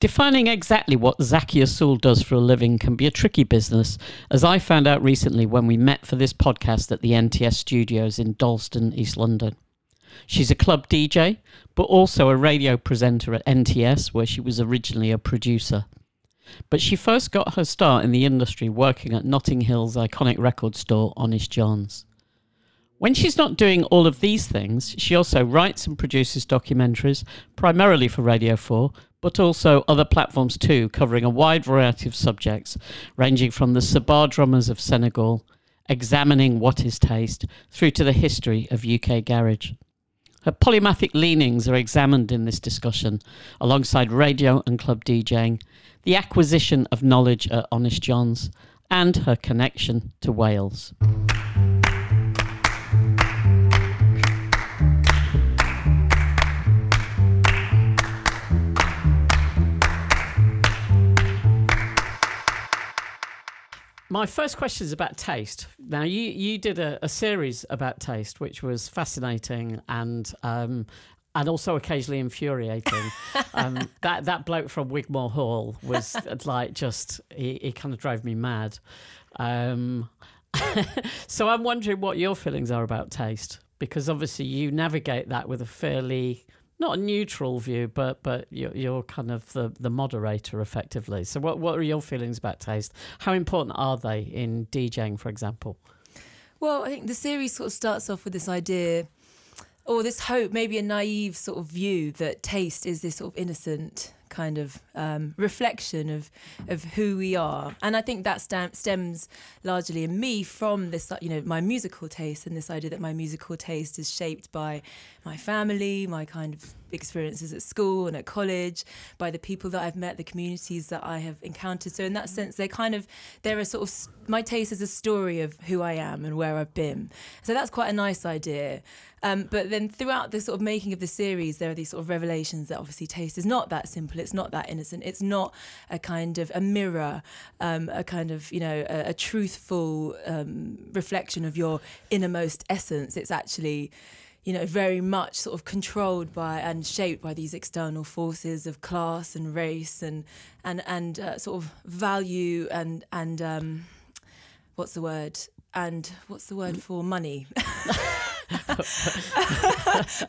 Defining exactly what Zakia Sewell does for a living can be a tricky business, as I found out recently when we met for this podcast at the NTS studios in Dalston, East London. She's a club DJ, but also a radio presenter at NTS, where she was originally a producer. But she first got her start in the industry working at Notting Hill's iconic record store, Honest Jon's. When she's not doing all of these things, she also writes and produces documentaries, primarily for Radio 4, but also other platforms too, covering a wide variety of subjects, ranging from the Sabar drummers of Senegal, examining what is taste, through to the history of UK garage. Her polymathic leanings are examined in this discussion, alongside radio and club DJing, the acquisition of knowledge at Honest Jon's, and her connection to Wales. My first question is about taste. Now, you you did a, a series about taste, which was fascinating and um, and also occasionally infuriating. um, that that bloke from Wigmore Hall was like just he, he kind of drove me mad. Um, so I'm wondering what your feelings are about taste, because obviously you navigate that with a fairly not a neutral view, but but you're, you're kind of the, the moderator effectively. So what what are your feelings about taste? How important are they in DJing, for example? Well, I think the series sort of starts off with this idea or this hope, maybe a naive sort of view that taste is this sort of innocent kind of um, reflection of of who we are. And I think that stem, stems largely in me from this, you know, my musical taste and this idea that my musical taste is shaped by my family, my kind of experiences at school and at college, by the people that I've met, the communities that I have encountered. So in that sense, they're kind of they're a sort of my taste is a story of who I am and where I've been. So that's quite a nice idea. Um, but then throughout the sort of making of the series, there are these sort of revelations that obviously taste is not that simple. It's not that innocent. It's not a kind of a mirror, um, a kind of you know a, a truthful um, reflection of your innermost essence. It's actually you know, very much sort of controlled by and shaped by these external forces of class and race and and and uh, sort of value and and um, what's the word and what's the word for money.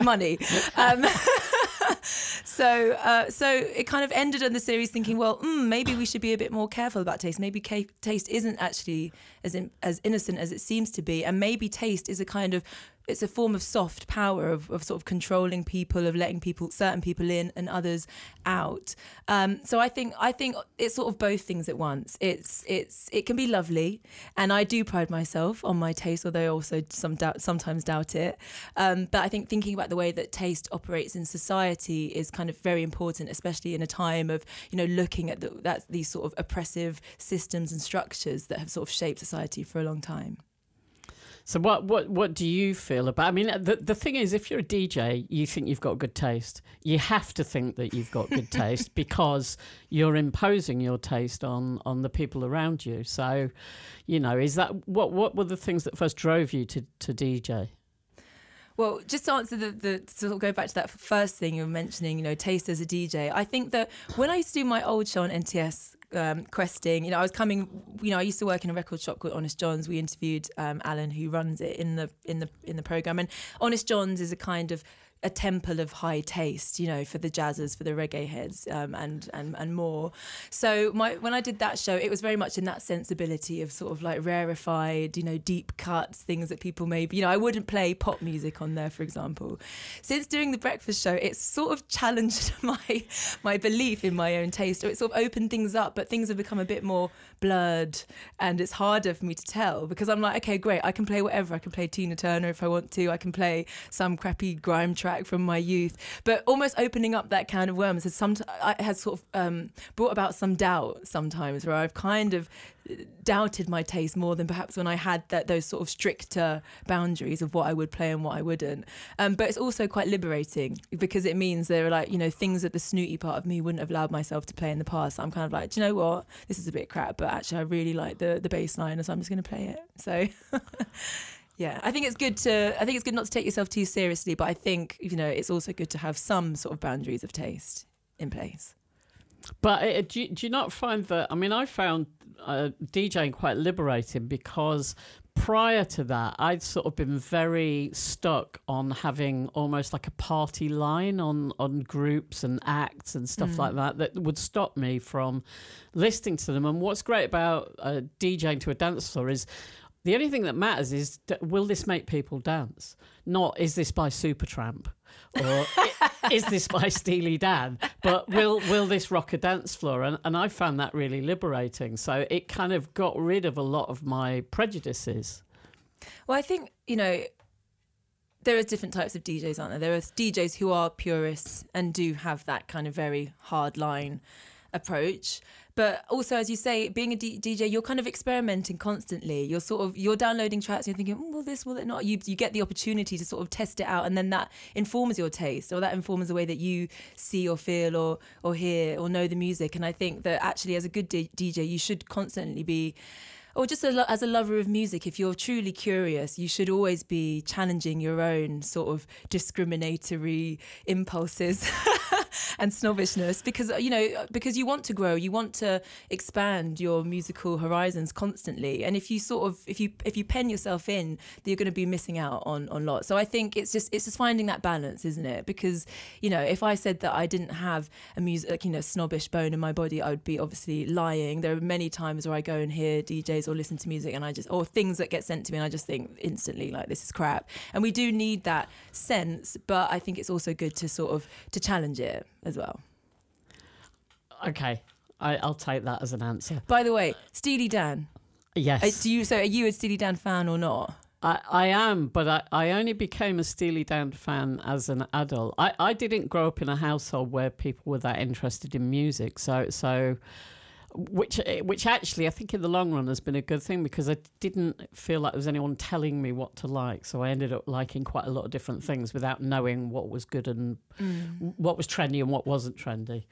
money. Um, so uh, so it kind of ended on the series thinking, well, mm, maybe we should be a bit more careful about taste. Maybe taste isn't actually as in, as innocent as it seems to be, and maybe taste is a kind of it's a form of soft power of, of sort of controlling people of letting people certain people in and others out. Um, so i think i think it's sort of both things at once. It's it's it can be lovely and i do pride myself on my taste although i also some doubt sometimes doubt it. Um, but i think thinking about the way that taste operates in society is kind of very important especially in a time of you know looking at the, that these sort of oppressive systems and structures that have sort of shaped society for a long time so what what what do you feel about? I mean, the the thing is, if you're a DJ, you think you've got good taste. You have to think that you've got good taste because you're imposing your taste on on the people around you. So, you know, is that what what were the things that first drove you to to DJ? Well, just to answer the, the to sort of go back to that first thing you were mentioning, you know, taste as a DJ. I think that when I used to do my old show on NTS um, questing. You know, I was coming. You know, I used to work in a record shop called Honest Jon's. We interviewed um, Alan, who runs it in the in the in the program, and Honest Jon's is a kind of a temple of high taste, you know, for the jazzers, for the reggae heads, um, and and and more. So my when I did that show, it was very much in that sensibility of sort of like rarefied, you know, deep cuts, things that people maybe, you know, I wouldn't play pop music on there, for example. Since doing the breakfast show, it's sort of challenged my my belief in my own taste, or it sort of opened things up, but things have become a bit more blurred, and it's harder for me to tell because I'm like, okay, great, I can play whatever. I can play Tina Turner if I want to. I can play some crappy grime track from my youth. But almost opening up that can of worms has some has sort of um, brought about some doubt sometimes, where I've kind of doubted my taste more than perhaps when I had that those sort of stricter boundaries of what I would play and what I wouldn't. Um, but it's also quite liberating because it means there are like you know things that the snooty part of me wouldn't have allowed myself to play in the past. I'm kind of like, do you know what? This is a bit crap, but actually I really like the the bass line, so I'm just going to play it. So. Yeah, I think it's good to. I think it's good not to take yourself too seriously, but I think you know it's also good to have some sort of boundaries of taste in place. But uh, do, you, do you not find that? I mean, I found uh, DJing quite liberating because prior to that, I'd sort of been very stuck on having almost like a party line on on groups and acts and stuff mm. like that that would stop me from listening to them. And what's great about uh, DJing to a dance floor is the only thing that matters is will this make people dance? Not is this by Supertramp or is this by Steely Dan? But will will this rock a dance floor? And and I found that really liberating. So it kind of got rid of a lot of my prejudices. Well, I think you know there are different types of DJs, aren't there? There are DJs who are purists and do have that kind of very hard line approach. But also, as you say, being a D- DJ, you're kind of experimenting constantly. You're sort of you're downloading tracks. You're thinking, mm, will this, will it not? You you get the opportunity to sort of test it out, and then that informs your taste, or that informs the way that you see or feel or or hear or know the music. And I think that actually, as a good D- DJ, you should constantly be or just a, as a lover of music, if you're truly curious, you should always be challenging your own sort of discriminatory impulses and snobbishness because uh, you know uh, because you want to grow, you want to expand your musical horizons constantly, and if you sort of if you if you pen yourself in, you're going to be missing out on on lots. So I think it's just it's just finding that balance, isn't it? Because you know if I said that I didn't have a music you know snobbish bone in my body, I would be obviously lying. There are many times where I go and hear DJs or listen to music and I just or things that get sent to me and I just think instantly like this is crap. And we do need that sense, but I think it's also good to sort of to challenge it as well. Okay. I, will take that as an answer. By the way, Steely Dan. Yes. Uh, do you so are you a Steely Dan fan or not? I, I am, but I, I only became a Steely Dan fan as an adult. I, I didn't grow up in a household where people were that interested in music. So so which which actually I think in the long run has been a good thing because I didn't feel like there was anyone telling me what to like, so I ended up liking quite a lot of different things without knowing what was good and mm. what was trendy and what wasn't trendy.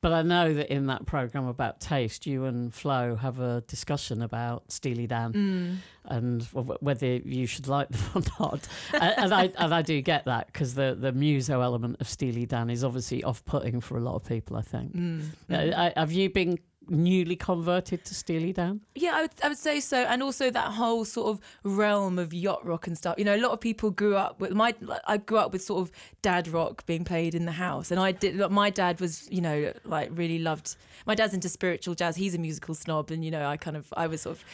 But I know that in that program about taste, you and Flo have a discussion about Steely Dan mm. and whether you should like them or not. and, I and I do get that because the the muso element of Steely Dan is obviously off putting for a lot of people. I think. Mm. Uh, have you been newly converted to Steely Dan? Yeah, I would, I would say so. And also that whole sort of realm of yacht rock and stuff. You know, a lot of people grew up with my, I grew up with sort of dad rock being played in the house. And I did, my dad was, you know, like really loved, my dad's into spiritual jazz. He's a musical snob. And, you know, I kind of, I was sort of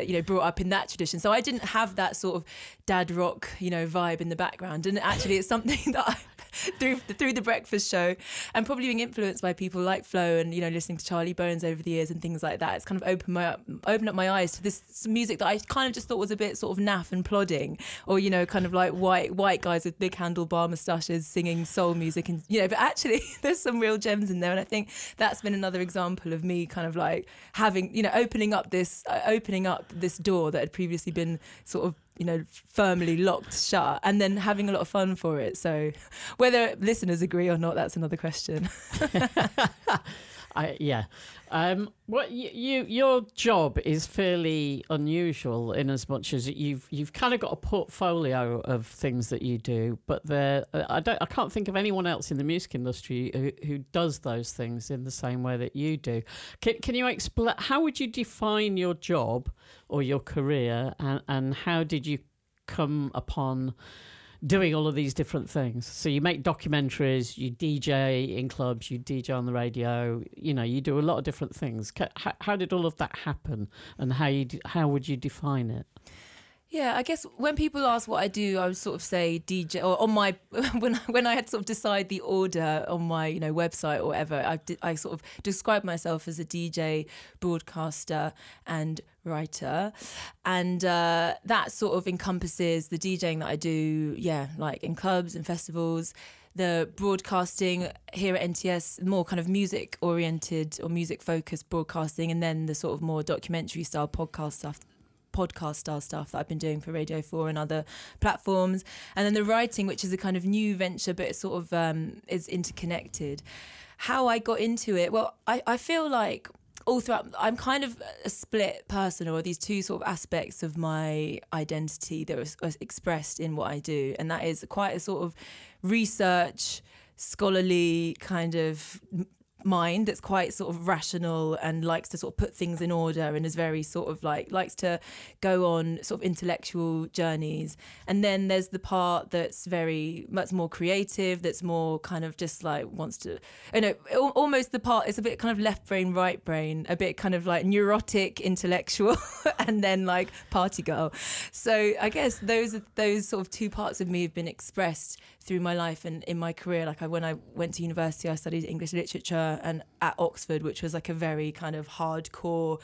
you know brought up in that tradition so i didn't have that sort of dad rock you know vibe in the background and actually it's something that i through through the breakfast show, and probably being influenced by people like Flo and you know listening to Charlie Bones over the years and things like that. It's kind of opened my opened up my eyes to this music that I kind of just thought was a bit sort of naff and plodding, or you know, kind of like white white guys with big handlebar moustaches singing soul music, and you know, but actually there's some real gems in there, and I think that's been another example of me kind of like having you know opening up this uh, opening up this door that had previously been sort of you know, firmly locked shut and then having a lot of fun for it. So whether listeners agree or not, that's another question. I, yeah. Um, what you, you, your job is fairly unusual in as much as you've you've kind of got a portfolio of things that you do, but there I don't I can't think of anyone else in the music industry who, who does those things in the same way that you do. Can, can you explain how would you define your job or your career, and, and how did you come upon doing all of these different things. So you make documentaries, you DJ in clubs, you DJ on the radio. You know, you do a lot of different things. How, how did all of that happen, and how you how would you define it? Yeah, I guess when people ask what I do, I would sort of say DJ or on my when when I had sort of decide the order on my you know website or whatever, I I sort of describe myself as a DJ, broadcaster, and writer, and uh, that sort of encompasses the DJing that I do. Yeah, like in clubs and festivals the broadcasting here at NTS, more kind of music oriented or music focused broadcasting, and then the sort of more documentary style podcast stuff podcast style stuff that I've been doing for Radio 4 and other platforms. And then the writing, which is a kind of new venture, but it sort of um, is interconnected. How I got into it, well, I, I feel like all throughout, I'm kind of a split person, or these two sort of aspects of my identity that was, was expressed in what I do. And that is quite a sort of research, scholarly kind of mind that's quite sort of rational and likes to sort of put things in order and is very sort of like likes to go on sort of intellectual journeys. And then there's the part that's very much more creative that's more kind of just like wants to you know almost the part is a bit kind of left brain right brain a bit kind of like neurotic intellectual and then like party girl. So i guess those are those sort of two parts of me have been expressed through my life and in my career. Like I, when I went to university, I studied English literature and at Oxford, which was like a very kind of hardcore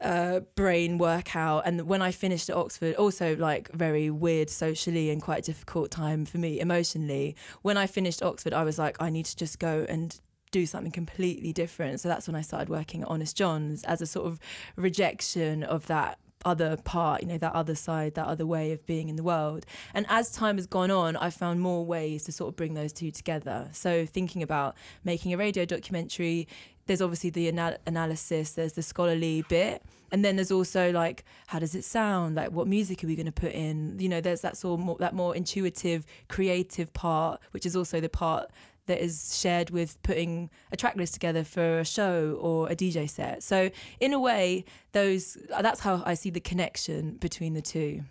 uh, brain workout. And when I finished at Oxford, also like very weird socially and quite difficult time for me emotionally. When I finished Oxford, I was like, I need to just go and do something completely different. So that's when I started working at Honest Jon's as a sort of rejection of that other part, you know, that other side, that other way of being in the world. And as time has gone on, I've found more ways to sort of bring those two together. So thinking about making a radio documentary, there's obviously the anal- analysis, there's the scholarly bit, and then there's also like how does it sound? Like what music are we going to put in? You know, there's that sort of more, that more intuitive, creative part, which is also the part that is shared with putting a track list together for a show or a DJ set. So in a way, those that's how I see the connection between the two.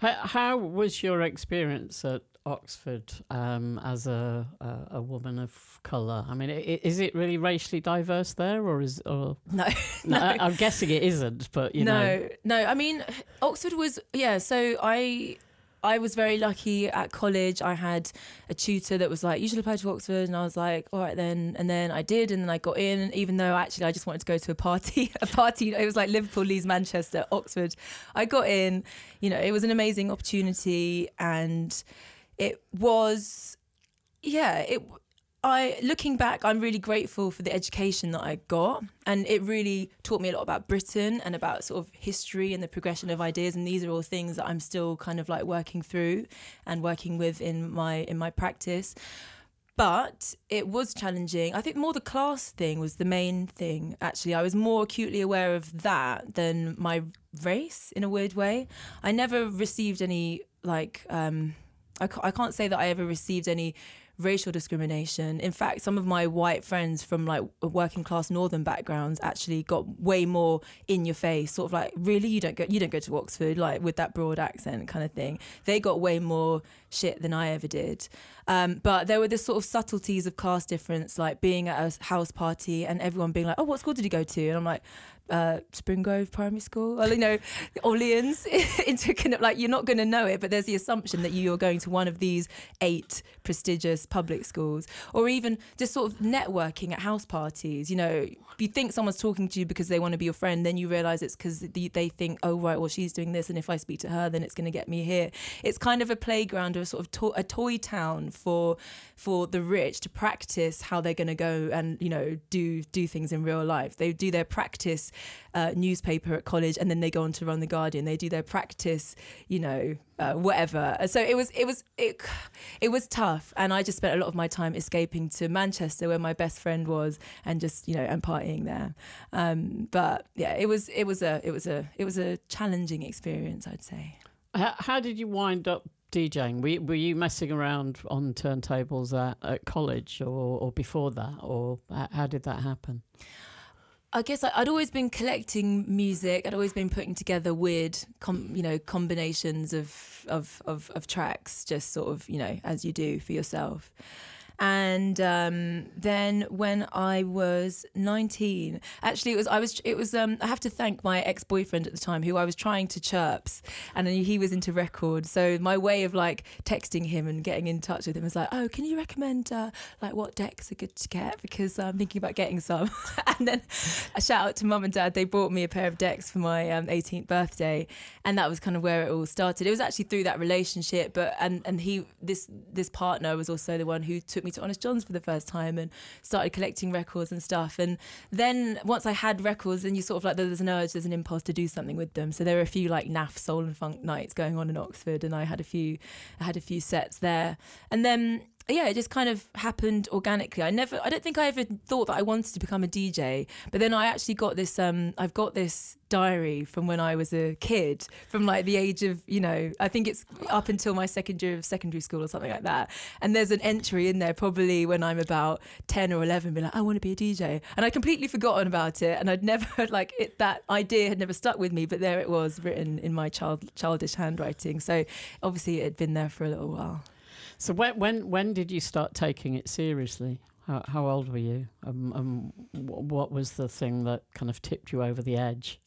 How was your experience at Oxford um, as a, a, a woman of colour? I mean, is it really racially diverse there, or is or no? no, no. I'm guessing it isn't, but you no, know, no. No, I mean, Oxford was yeah. So I I was very lucky at college. I had a tutor that was like, "You should apply to Oxford," and I was like, "All right then." And then I did, and then I got in. Even though actually I just wanted to go to a party, a party. It was like Liverpool, Leeds, Manchester, Oxford. I got in. You know, it was an amazing opportunity, and it was, yeah, it I looking back, I'm really grateful for the education that I got, and it really taught me a lot about Britain and about sort of history and the progression of ideas. And these are all things that I'm still kind of like working through and working with in my in my practice. But it was challenging. I think more the class thing was the main thing. Actually, I was more acutely aware of that than my race in a weird way. I never received any like. Um, I, I can't say that I ever received any racial discrimination. In fact, some of my white friends from like working class northern backgrounds actually got way more in your face, sort of like, really, you don't go, you don't go to Oxford, like with that broad accent kind of thing. They got way more shit than I ever did. Um, but there were the sort of subtleties of class difference, like being at a house party and everyone being like, "Oh, what school did you go to?" And I'm like, uh, Spring Grove Primary School, or you know, Orleans. into kind of like you're not going to know it, but there's the assumption that you're going to one of these eight prestigious public schools, or even just sort of networking at house parties. You know, you think someone's talking to you because they want to be your friend, then you realize it's because they think, oh right, well she's doing this, and if I speak to her, then it's going to get me here. It's kind of a playground or a sort of to- a toy town for for the rich to practice how they're going to go and you know do do things in real life. They do their practice uh, newspaper at college, and then they go on to run the Guardian. They do their practice, you know, uh, whatever. So it was it was it it was tough, and I just spent a lot of my time escaping to Manchester, where my best friend was, and just you know and partying there. Um, but yeah, it was it was a it was a it was a challenging experience, I'd say. How, how did you wind up DJing? Were, were you messing around on turntables at, at college or, or before that, or how did that happen? I guess I'd always been collecting music. I'd always been putting together weird, com- you know, combinations of, of of of tracks, just sort of, you know, as you do for yourself. And um, then when I was 19, actually it was I was it was um, I have to thank my ex boyfriend at the time who I was trying to chirps, and he was into records. So my way of like texting him and getting in touch with him was like, oh, can you recommend uh, like what decks are good to get because I'm thinking about getting some. and then a shout out to mum and dad, they bought me a pair of decks for my um, 18th birthday, and that was kind of where it all started. It was actually through that relationship, but and and he this this partner was also the one who took me me to Honest Jon's for the first time and started collecting records and stuff. And then once I had records, then you sort of like there's an urge, there's an impulse to do something with them. So there were a few like NAF soul and funk nights going on in Oxford, and I had a few, I had a few sets there. And then yeah, it just kind of happened organically. I never, I don't think I ever thought that I wanted to become a DJ. But then I actually got this, um, I've got this diary from when I was a kid, from like the age of, you know, I think it's up until my second year of secondary school or something like that. And there's an entry in there probably when I'm about 10 or 11, be like, I want to be a DJ. And I'd completely forgotten about it. And I'd never, like, it, that idea had never stuck with me. But there it was written in my child, childish handwriting. So obviously it had been there for a little while. So when when when did you start taking it seriously? How, how old were you? Um, um, what was the thing that kind of tipped you over the edge?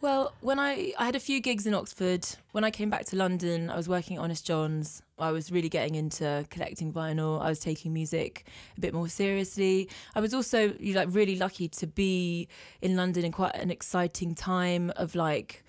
Well, when I I had a few gigs in Oxford, when I came back to London, I was working at Honest Jon's. I was really getting into collecting vinyl. I was taking music a bit more seriously. I was also like really lucky to be in London in quite an exciting time of like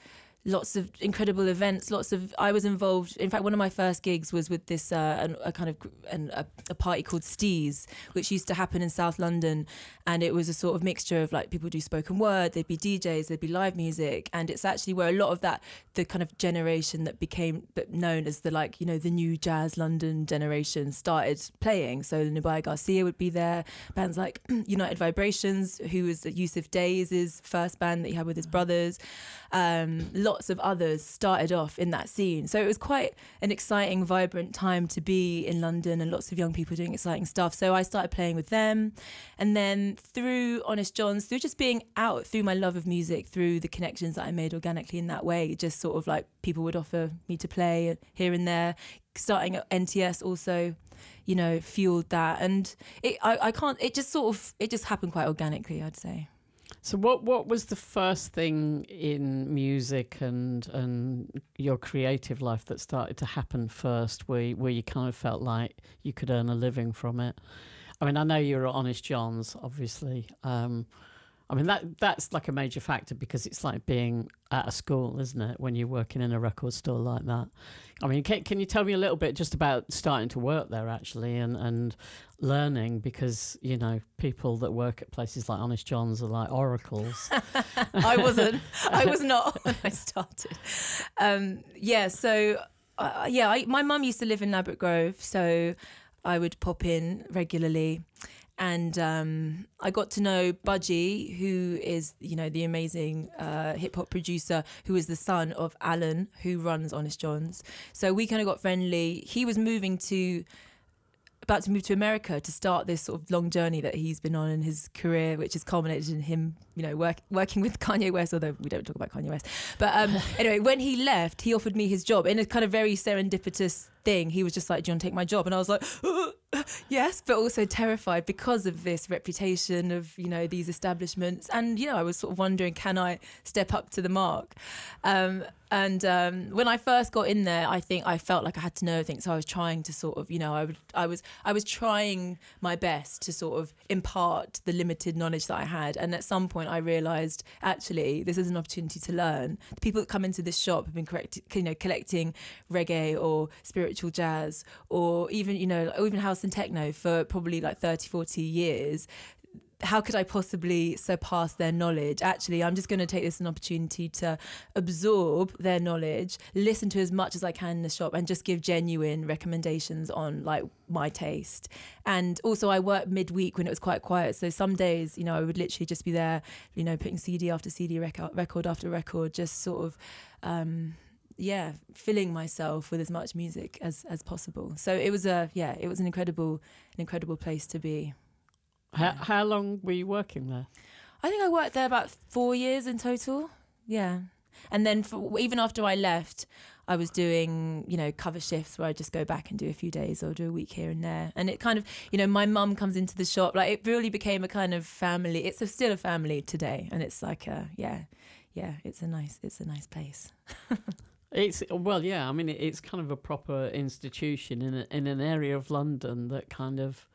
lots of incredible events lots of i was involved in fact one of my first gigs was with this uh, a, a kind of an, a, a, party called Steez which used to happen in south london. And it was a sort of mixture of like people do spoken word there'd be djs there'd be live music. And it's actually where a lot of that the kind of generation that became known as the like you know the new jazz london generation started playing. So Nubia Garcia would be there bands like united vibrations who was Yussef Dayes' first band that he had with his brothers. Um, lots of others started off in that scene. So it was quite an exciting, vibrant time to be in London and lots of young people doing exciting stuff. So I started playing with them. And then through Honest Jon's, through just being out, through my love of music, through the connections that I made organically in that way, just sort of like people would offer me to play here and there. Starting at NTS also, you know, fueled that. And it, I, I can't, it just sort of, it just happened quite organically, I'd say. So what what was the first thing in music and and your creative life that started to happen first where where you kind of felt like you could earn a living from it? I mean, I know you were at Honest Jon's, obviously. Um, I mean that that's like a major factor because it's like being at a school, isn't it? When you're working in a record store like that. I mean, can, can you tell me a little bit just about starting to work there actually and and learning because you know people that work at places like Honest Jon's are like oracles. I wasn't. I was not when I started. Um, yeah. So uh, yeah, I, my mum used to live in Ladbroke Grove, so I would pop in regularly and um, I got to know Budgie, who is you know the amazing uh, hip hop producer, who is the son of Alan, who runs Honest Jon's. So we kind of got friendly. He was moving to about to move to America to start this sort of long journey that he's been on in his career, which has culminated in him, you know, work, working with Kanye West. Although we don't talk about Kanye West, but um, anyway, when he left, he offered me his job in a kind of very serendipitous thing. He was just like, "Do you want to take my job?" And I was like, "Yes," but also terrified because of this reputation of you know these establishments, and you know, I was sort of wondering, can I step up to the mark? Um, and um, when I first got in there, I think I felt like I had to know things. So I was trying to sort of, you know, I would, I was, I was trying my best to sort of impart the limited knowledge that I had. And at some point, I realised actually this is an opportunity to learn. The people that come into this shop have been correct, you know, collecting reggae or spiritual jazz or even, you know, or even house and techno for probably like 30, 40 years how could I possibly surpass their knowledge? Actually, I'm just going to take this as an opportunity to absorb their knowledge, listen to as much as I can in the shop, and just give genuine recommendations on like my taste. And also, I worked midweek when it was quite quiet, so some days, you know, I would literally just be there, you know, putting CD after CD, record, record after record, just sort of. Um, yeah, filling myself with as much music as as possible. So it was a yeah, it was an incredible an incredible place to be. How, how long were you working there? I think I worked there about four years in total. Yeah. And then for, even after I left, I was doing, you know, cover shifts where I just go back and do a few days or do a week here and there. And it kind of, you know, my mum comes into the shop. Like it really became a kind of family. It's a, still a family today. And it's like a, yeah, yeah, it's a nice, it's a nice place. It's well, yeah. I mean, it's kind of a proper institution in a, in an area of London that kind of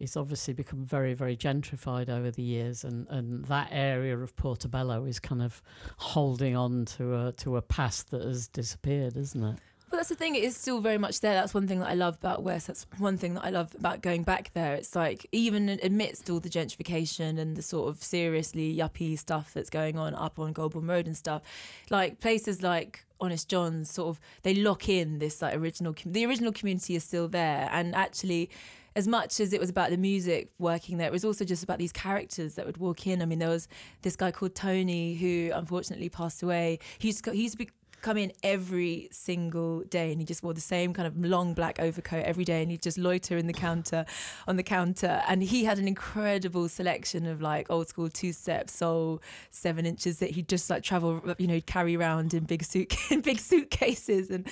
it's obviously become very, very gentrified over the years, and, and that area of Portobello is kind of holding on to a to a past that has disappeared, isn't it? Well, that's the thing. It is still very much there. That's one thing that I love about West. That's one thing that I love about going back there. It's like even amidst all the gentrification and the sort of seriously yuppie stuff that's going on up on Golborne Road and stuff, like places like Honest Jon's, sort of they lock in this like original. The original community is still there, and actually as much as it was about the music working there, it was also just about these characters that would walk in. I mean, there was this guy called Tony who unfortunately passed away. He used to, he used to be come in every single day and he just wore the same kind of long black overcoat every day and he'd just loiter in the counter on the counter and he had an incredible selection of like old school two step soul seven inches that he'd just like travel you know carry around in big suit in big suitcases and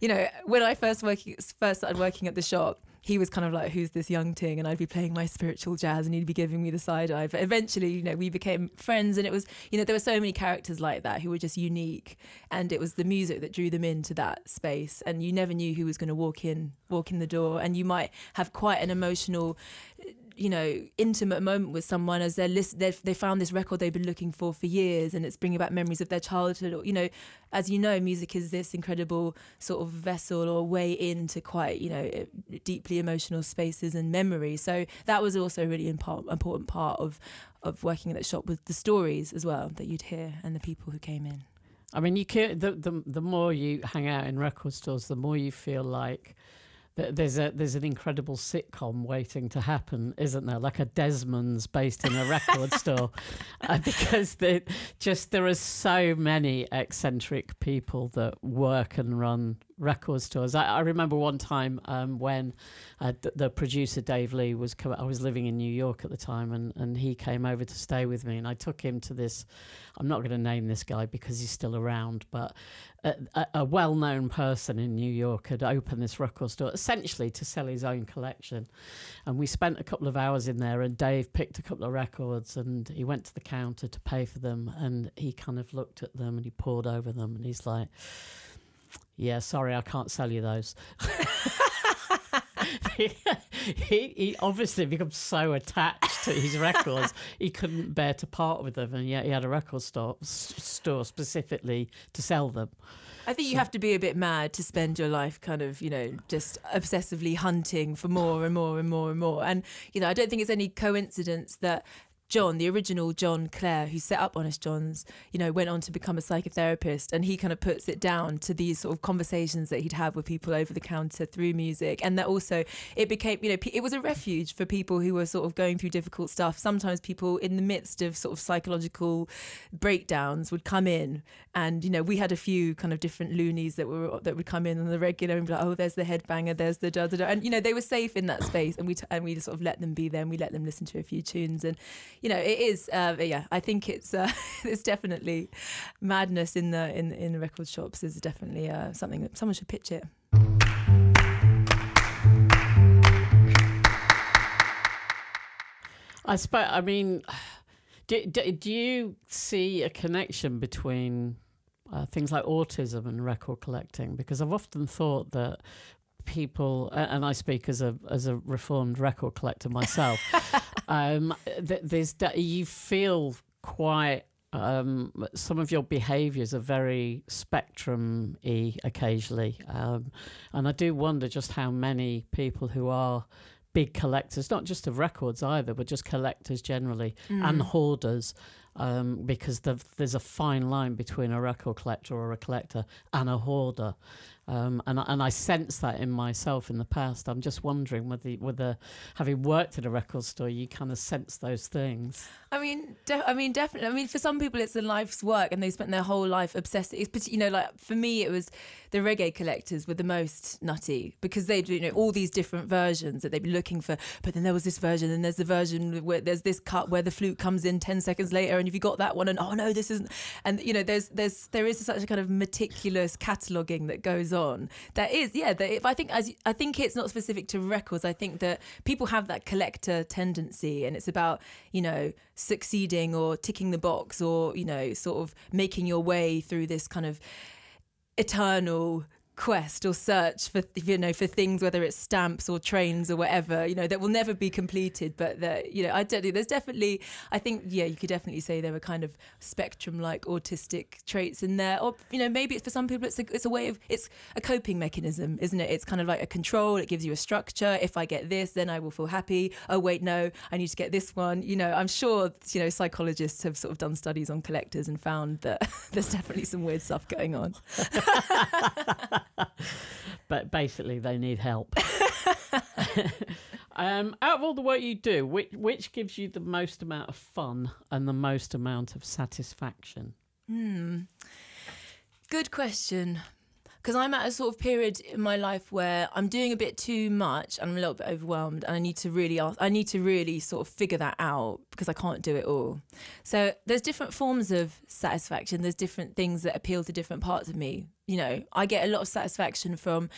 you know when I first working first started working at the shop he was kind of like, who's this young ting? And I'd be playing my spiritual jazz and he'd be giving me the side eye. But eventually, you know, we became friends and it was, you know, there were so many characters like that who were just unique. And it was the music that drew them into that space. And you never knew who was going to walk in, walk in the door. And you might have quite an emotional you know intimate moment with someone as they're list they found this record they've been looking for for years and it's bringing back memories of their childhood or you know as you know music is this incredible sort of vessel or way into quite you know deeply emotional spaces and memories. So that was also a really important part of of working at that shop with the stories as well that you'd hear and the people who came in. I mean, you can the, the the more you hang out in record stores, the more you feel like there's a there's an incredible sitcom waiting to happen, isn't there? Like a Desmond's based in a record store, uh, because the, just there are so many eccentric people that work and run record stores. I, I remember one time um, when uh, the, the, producer Dave Lee was I was living in New York at the time, and, and he came over to stay with me, and I took him to this. I'm not going to name this guy because he's still around, but a, a, a well-known person in New York had opened this record store essentially to sell his own collection, and we spent a couple of hours in there. And Dave picked a couple of records, and he went to the counter to pay for them, and he kind of looked at them and he pored over them, and he's like yeah, sorry, I can't sell you those. he, he, obviously becomes so attached to his records, he couldn't bear to part with them, and yet he had a record store, store specifically to sell them. I think so. you have to be a bit mad to spend your life kind of, you know, just obsessively hunting for more and more and more and more. And, you know, I don't think it's any coincidence that Jon, the original Jon Clare, who set up Honest Jon's, you know, went on to become a psychotherapist, and he kind of puts it down to these sort of conversations that he'd have with people over the counter through music, and that also it became, you know, it was a refuge for people who were sort of going through difficult stuff. Sometimes people in the midst of sort of psychological breakdowns would come in, and you know, we had a few kind of different loonies that were that would come in on the regular and be like, oh, there's the headbanger, there's the da da da, and you know, they were safe in that space, and we t- and we sort of let them be there, and we let them listen to a few tunes, and you know, it is. Uh, yeah, I think it's uh, it's definitely madness in the in in the record shops is definitely uh, something that someone should pitch it. I suppose. I mean, do, do, do you see a connection between uh, things like autism and record collecting? Because I've often thought that people, and I speak as a as a reformed record collector myself, um, there's you feel quite um, some of your behaviours are very spectrum y occasionally. Um, and I do wonder just how many people who are big collectors, not just of records either, but just collectors generally mm. and hoarders, um, because the, there's a fine line between a record collector or a collector and a hoarder. Um, and, and I sense that in myself in the past. I'm just wondering whether, whether having worked at a record store, you kind of sense those things. I mean, de- I mean, definitely. I mean, for some people, it's a life's work, and they spent their whole life obsessed. It's, you know, like for me, it was the reggae collectors were the most nutty because they do, you know, all these different versions that they'd be looking for. But then there was this version, and there's the version where there's this cut where the flute comes in ten seconds later, and if you got that one, and oh no, this isn't, and you know, there's there's there is such a kind of meticulous cataloging that goes on. That is, yeah. That if I think as I think it's not specific to records. I think that people have that collector tendency, and it's about you know succeeding or ticking the box or you know sort of making your way through this kind of eternal quest or search for you know for things whether it's stamps or trains or whatever you know that will never be completed but that you know I don't there's definitely I think yeah you could definitely say there were kind of spectrum like autistic traits in there. Or you know maybe it's for some people it's a, it's a way of it's a coping mechanism isn't it? It's kind of like a control it gives you a structure. If I get this then I will feel happy. Oh wait no I need to get this one. You know I'm sure you know psychologists have sort of done studies on collectors and found that there's definitely some weird stuff going on but basically, they need help. um, out of all the work you do, which which gives you the most amount of fun and the most amount of satisfaction? Hmm. Good question. Because I'm at a sort of period in my life where I'm doing a bit too much and I'm a little bit overwhelmed, and I need to really ask, I need to really sort of figure that out because I can't do it all. So there's different forms of satisfaction. There's different things that appeal to different parts of me. You know, I get a lot of satisfaction from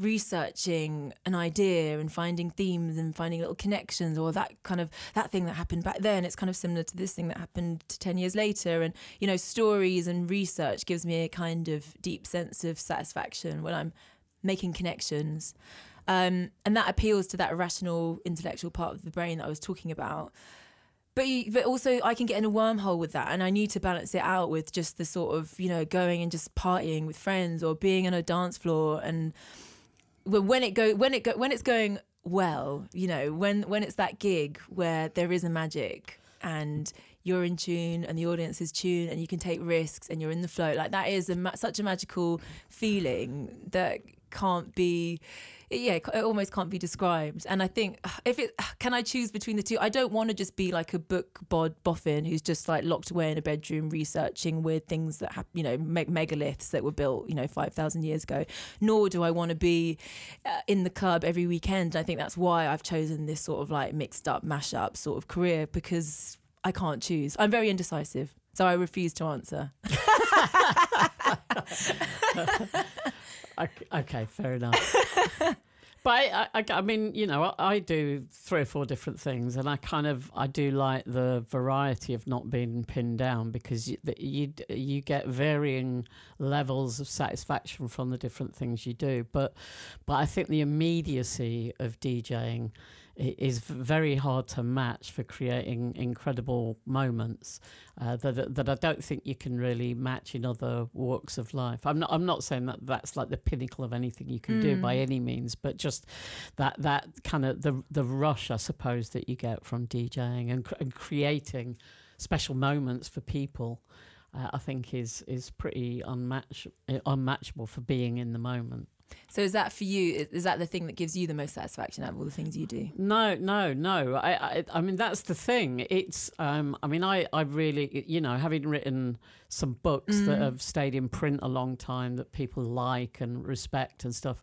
researching an idea and finding themes and finding little connections or that kind of that thing that happened back then it's kind of similar to this thing that happened 10 years later. And you know stories and research gives me a kind of deep sense of satisfaction when i'm making connections. Um, and that appeals to that rational intellectual part of the brain that i was talking about. But but also I can get in a wormhole with that, and I need to balance it out with just the sort of you know going and just partying with friends or being on a dance floor and when it go when it go when it's going well, you know, when when it's that gig where there is a magic and you're in tune and the audience is tuned and you can take risks and you're in the flow like that is a ma- such a magical feeling that can't be yeah it almost can't be described. And i think if it can i choose between the two? I don't want to just be like a book bod boffin who's just like locked away in a bedroom researching weird things that have you know me- megaliths that were built you know 5000 years ago. Nor do i want to be uh, in the club every weekend. I think that's why i've chosen this sort of like mixed up mash up sort of career because i can't choose. I'm very indecisive so i refuse to answer okay, fair enough. but I, I, I, mean, you know, I, I, do three or four different things, and I kind of I do like the variety of not being pinned down because you you, you get varying levels of satisfaction from the different things you do. But but I think the immediacy of DJing is very hard to match for creating incredible moments uh, that that I don't think you can really match in other walks of life. I'm not I'm not saying that that's like the pinnacle of anything you can mm. do by mm. any means, but just that that kind of the the rush I suppose that you get from DJing and, and creating special moments for people. Uh, I think is is pretty unmatch, unmatchable for being in the moment. So is that for you? Is that the thing that gives you the most satisfaction out of all the things you do? No, no, no. I, I, I mean, that's the thing. It's, um, I mean, I, I really, you know, having written some books mm. that have stayed in print a long time that people like and respect and stuff.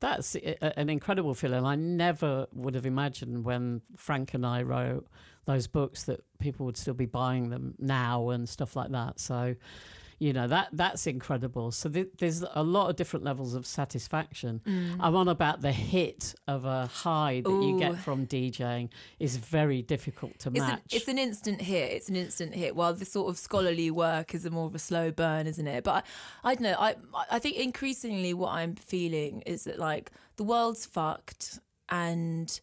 That's an incredible feeling. I never would have imagined when Frank and I wrote those books that people would still be buying them now and stuff like that. So, you know that that's incredible. So th- there's a lot of different levels of satisfaction. Mm. i'm on about the hit of a high that Ooh. you get from djing is very difficult to it's match. an, it's an instant hit. It's an instant hit. While the sort of scholarly work is a more of a slow burn isn't it? But i, I don't know i i think increasingly what i'm feeling is that like the world's fucked and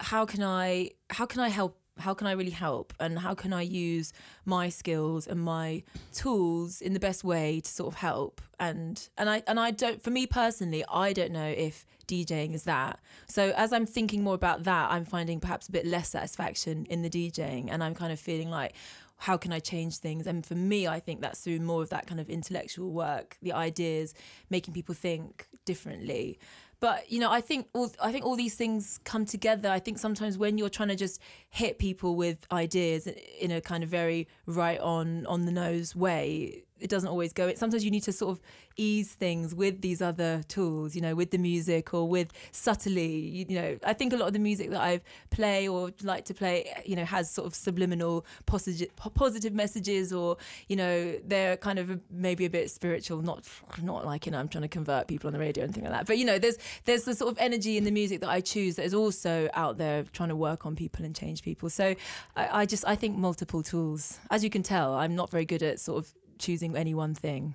how can i how can i help how can I really help and how can I use my skills and my tools in the best way to sort of help and and I and I don't for me personally I don't know if DJing is that so as I'm thinking more about that I'm finding perhaps a bit less satisfaction in the DJing and I'm kind of feeling like how can I change things? And for me, I think that's through more of that kind of intellectual work, the ideas, making people think differently. But you know, I think all I think all these things come together. I think sometimes when you're trying to just hit people with ideas in a kind of very right on on the nose way, it doesn't always go. It Sometimes you need to sort of ease things with these other tools, you know, with the music or with subtly. You, you, know, I think a lot of the music that I play or like to play, you know, has sort of subliminal positive positive messages, or you know, they're kind of maybe a bit spiritual. Not not like you know, I'm trying to convert people on the radio and things like that. But you know, there's there's the sort of energy in the music that I choose that is also out there trying to work on people and change people. So I, I just I think multiple tools. As you can tell, I'm not very good at sort of choosing any one thing.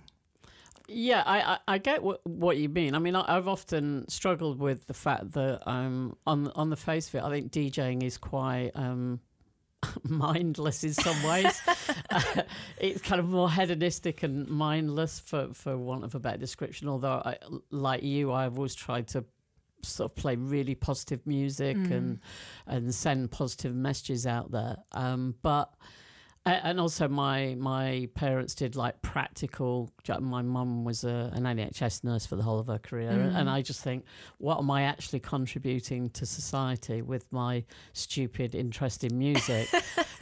Yeah, I, I, get what, what you mean. I mean, I, I've often struggled with the fact that um, on on the face of it, I think DJing is quite um, mindless in some ways. uh, it's kind of more hedonistic and mindless, for for want of a better description. Although, I, like you, I've always tried to sort of play really positive music and and send positive messages out there. Um, but and also my my parents did like practical my mum was a, an NHS nurse for the whole of her career and I just think what am I actually contributing to society with my stupid interest in music?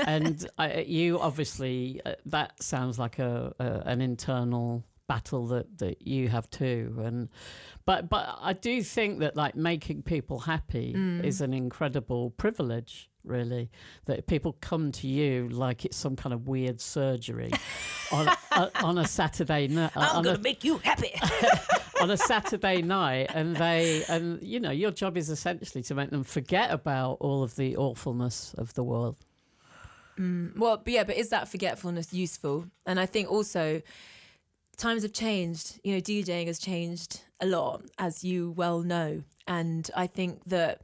And I, you obviously uh, that sounds like a, a an internal battle that that you have too and but but I do think that like making people happy is an incredible privilege really that people come to you like it's some kind of weird surgery on a, on a Saturday night uh, going to make you happy. on a Saturday night and they and you know your job is essentially to make them forget about all of the awfulness of the world mm, Well, but yeah, but is that forgetfulness useful? And I think also times have changed. You know, DJing has changed a lot, as you well know. And I think that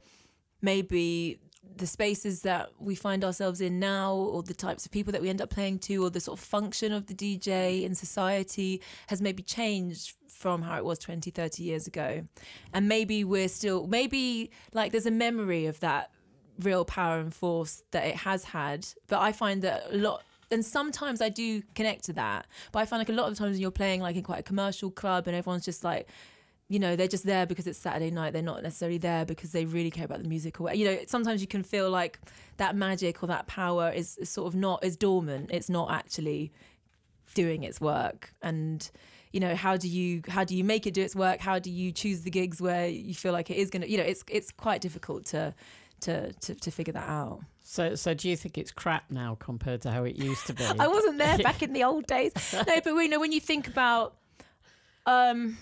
maybe the spaces that we find ourselves in now, or the types of people that we end up playing to, or the sort of function of the DJ in society has maybe changed from how it was 20, 30 years ago. And maybe we're still, maybe like there's a memory of that real power and force that it has had. But I find that a lot, and sometimes I do connect to that. But I find like a lot of times when you're playing like in quite a commercial club and everyone's just like, you know, they're just there because it's Saturday night. They're not necessarily there because they really care about the music or, you know, sometimes you can feel like that magic or that power is, is sort of not, is dormant. It's not actually doing its work and you know how do you how do you make it do its work how do you choose the gigs where you feel like it is going to you know it's it's quite difficult to to to, to figure that out so so do you think it's crap now compared to how it used to be I wasn't there back in the old days. No, but we know when you think about, um,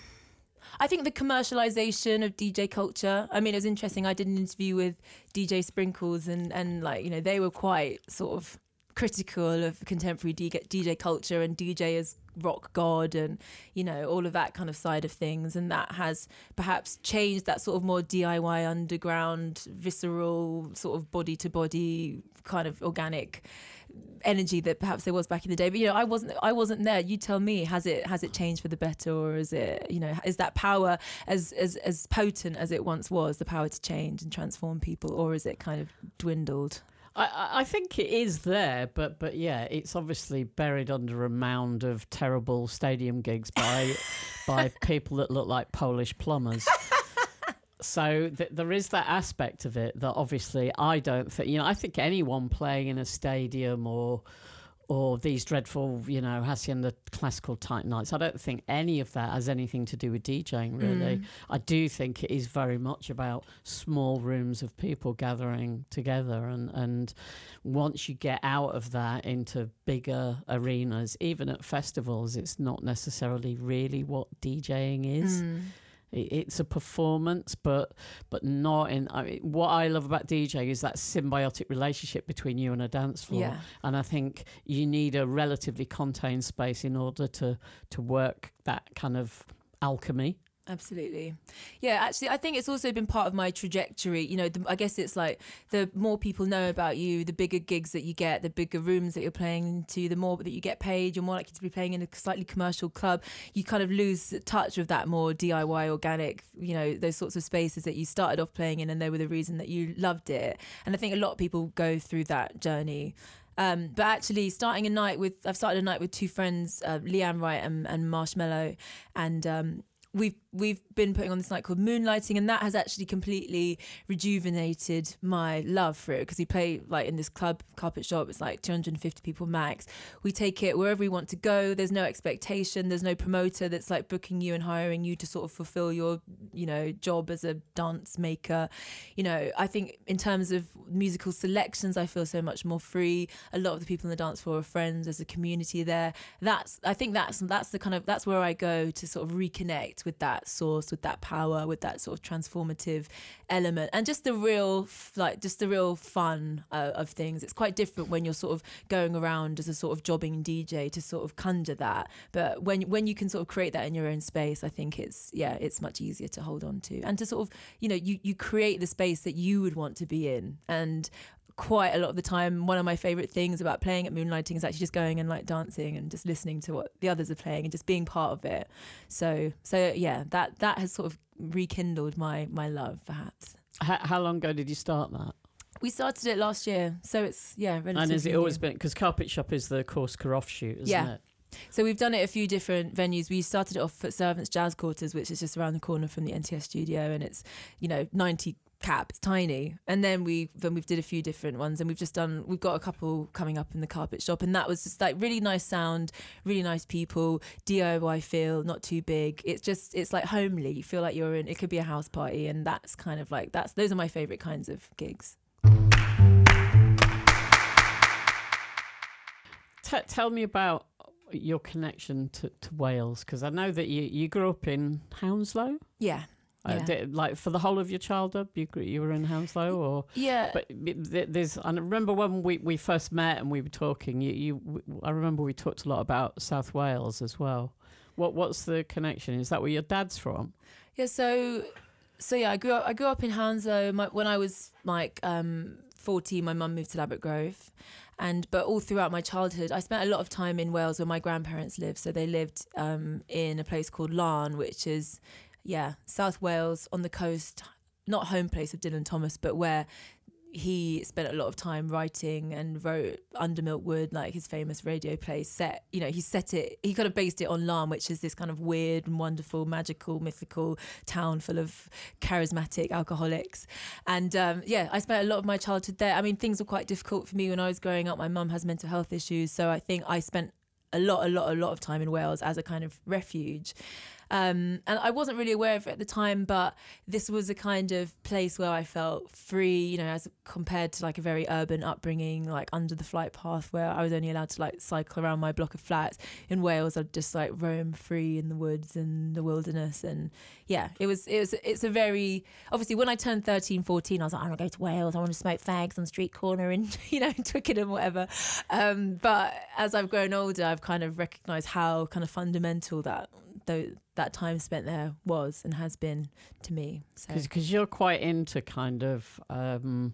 I think the commercialization of DJ culture. I mean, it was interesting. I did an interview with DJ Sprinkles, and and like you know they were quite sort of critical of contemporary DJ, culture and DJ as rock god and you know all of that kind of side of things and that has perhaps changed that sort of more DIY underground visceral sort of body to body kind of organic energy that perhaps there was back in the day but you know I wasn't I wasn't there you tell me has it has it changed for the better or is it you know is that power as as as potent as it once was the power to change and transform people or is it kind of dwindled I- I, I think it is there, but but yeah, it's obviously buried under a mound of terrible stadium gigs by by people that look like Polish plumbers. So th- there is that aspect of it that obviously I don't think. You know, I think anyone playing in a stadium or or these dreadful, you know, hacienda classical type nights. I don't think any of that has anything to do with DJing. Really, mm. I do think it is very much about small rooms of people gathering together, and and once you get out of that into bigger arenas, even at festivals, it's not necessarily really what DJing is. It- It's a performance, but but not in. I mean, what I love about dj is that symbiotic relationship between you and a dance floor. Yeah. And I think you need a relatively contained space in order to to work that kind of alchemy. Absolutely. Yeah, actually, I think it's also been part of my trajectory. You know, the, I guess it's like the more people know about you, the bigger gigs that you get, the bigger rooms that you're playing into, the more that you get paid, you're more likely to be playing in a slightly commercial club. You kind of lose touch with that more DIY, organic, you know, those sorts of spaces that you started off playing in and they were the reason that you loved it. And I think a lot of people go through that journey. Um, but actually, starting a night with, I've started a night with two friends, uh, Leanne Wright and, and Marshmallow, and um, we've we've been putting on this night called Moonlighting, and that has actually completely rejuvenated my love for it because we play like in this club carpet shop. It's like 250 people max. We take it wherever we want to go. There's no expectation. There's no promoter that's like booking you and hiring you to sort of fulfill your you know job as a dance maker. You know, I think in terms of musical selections, I feel so much more free. A lot of the people on the dance floor are friends. There's a community there. That's I think that's that's the kind of that's where I go to sort of reconnect with that that source, with that power, with that sort of transformative element, and just the real, like, just the real fun uh, of things. It's quite different when you're sort of going around as a sort of jobbing DJ to sort of conjure that. But when when you can sort of create that in your own space, I think it's yeah, it's much easier to hold on to and to sort of you know you you create the space that you would want to be in and quite a lot of the time one of my favorite things about playing at moonlighting is actually just going and like dancing and just listening to what the others are playing and just being part of it. So so yeah that that has sort of rekindled my my love perhaps. How, how long ago did you start that? We started it last year so it's yeah and has it always been because carpet shop is the Corsica offshoot isn't yeah. it? So we've done it a few different venues. We started it off at Servants Jazz Quarters, which is just around the corner from the NTS studio, and it's you know ninety cap. It's tiny. And then we then we've did a few different ones and we've just done we've got a couple coming up in the carpet shop and that was just like really nice sound, really nice people, DIY feel, not too big. It's just it's like homely. You feel like you're in it could be a house party and that's kind of like that's those are my favorite kinds of gigs. T- tell me about your connection to, to Wales because I know that you, you grew up in Hounslow. Yeah. Uh, did, like for the whole of your childhood, you you were in Hounslow, or yeah. But there's, I remember when we, we first met and we were talking. You, you, I remember we talked a lot about South Wales as well. What what's the connection? Is that where your dad's from? Yeah. So so yeah, I grew up. I grew up in Hounslow. My, when I was like um, 14, my mum moved to Ladbroke Grove, and but all throughout my childhood, I spent a lot of time in Wales where my grandparents lived. So they lived um, in a place called Laugharne, which is yeah, South Wales on the coast, not home place of Dylan Thomas, but where he spent a lot of time writing and wrote Under Milk Wood, like his famous radio play set. You know, he set it, he kind of based it on Laugharne, which is this kind of weird and wonderful, magical, mythical town full of charismatic alcoholics. And um, yeah, I spent a lot of my childhood there. I mean, things were quite difficult for me when I was growing up. My mum has mental health issues. So I think I spent a lot, a lot, a lot of time in Wales as a kind of refuge. Um, and I wasn't really aware of it at the time, but this was a kind of place where I felt free, you know, as compared to like a very urban upbringing, like under the flight path where I was only allowed to like cycle around my block of flats. In Wales, I'd just like roam free in the woods and the wilderness. And yeah, it was, it was, it's a very, obviously when I turned 13, 14, I was like, I'm gonna go to Wales. I want to smoke fags on the street corner and, you know, Twickenham, whatever. Um, but as I've grown older, I've kind of recognized how kind of fundamental that though that time spent there was and has been to me. Because so. you're quite into kind of um,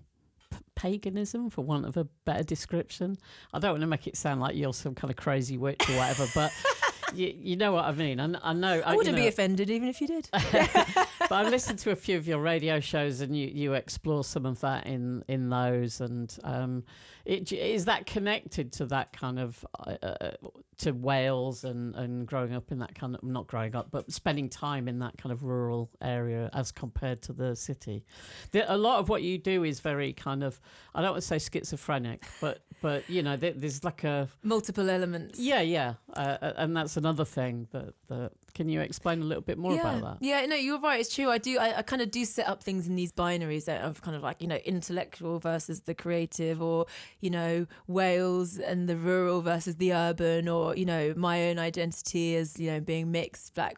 p- paganism, for want of a better description. I don't want to make it sound like you're some kind of crazy witch or whatever, but you, you know what I mean. I, I know. I wouldn't you know, be offended even if you did. but I've listened to a few of your radio shows, and you, you explore some of that in in those. And um, it, is that connected to that kind of uh, uh, to Wales and and growing up in that kind of not growing up, but spending time in that kind of rural area as compared to the city. The, a lot of what you do is very kind of I don't want to say schizophrenic, but but you know there's like a multiple elements. Yeah, yeah, uh, uh, and that's another thing that that can you explain a little bit more yeah. about that? Yeah, no, you're right. It's true. I do. I, I kind of do set up things in these binaries of kind of like you know intellectual versus the creative, or you know Wales and the rural versus the urban, or you know my own identity as you know being mixed black,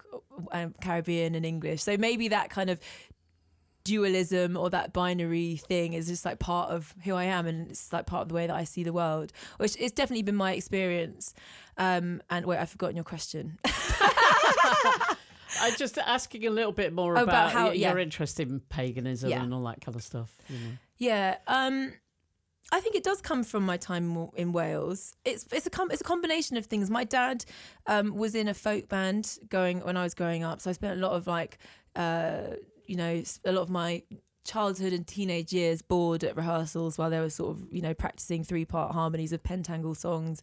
um, Caribbean and English. So maybe that kind of dualism or that binary thing is just like part of who I am and it's like part of the way that I see the world, which it's definitely been my experience. Um, and wait, I've forgotten your question. I'm just asking a little bit more oh, about, about, how your yeah. interest in paganism yeah. and all that kind of stuff. You know. Yeah. Um, I think it does come from my time in Wales. It's it's a com- it's a combination of things. My dad um, was in a folk band going when I was growing up, so I spent a lot of like uh, you know a lot of my childhood and teenage years bored at rehearsals while they were sort of you know practicing three part harmonies of pentangle songs.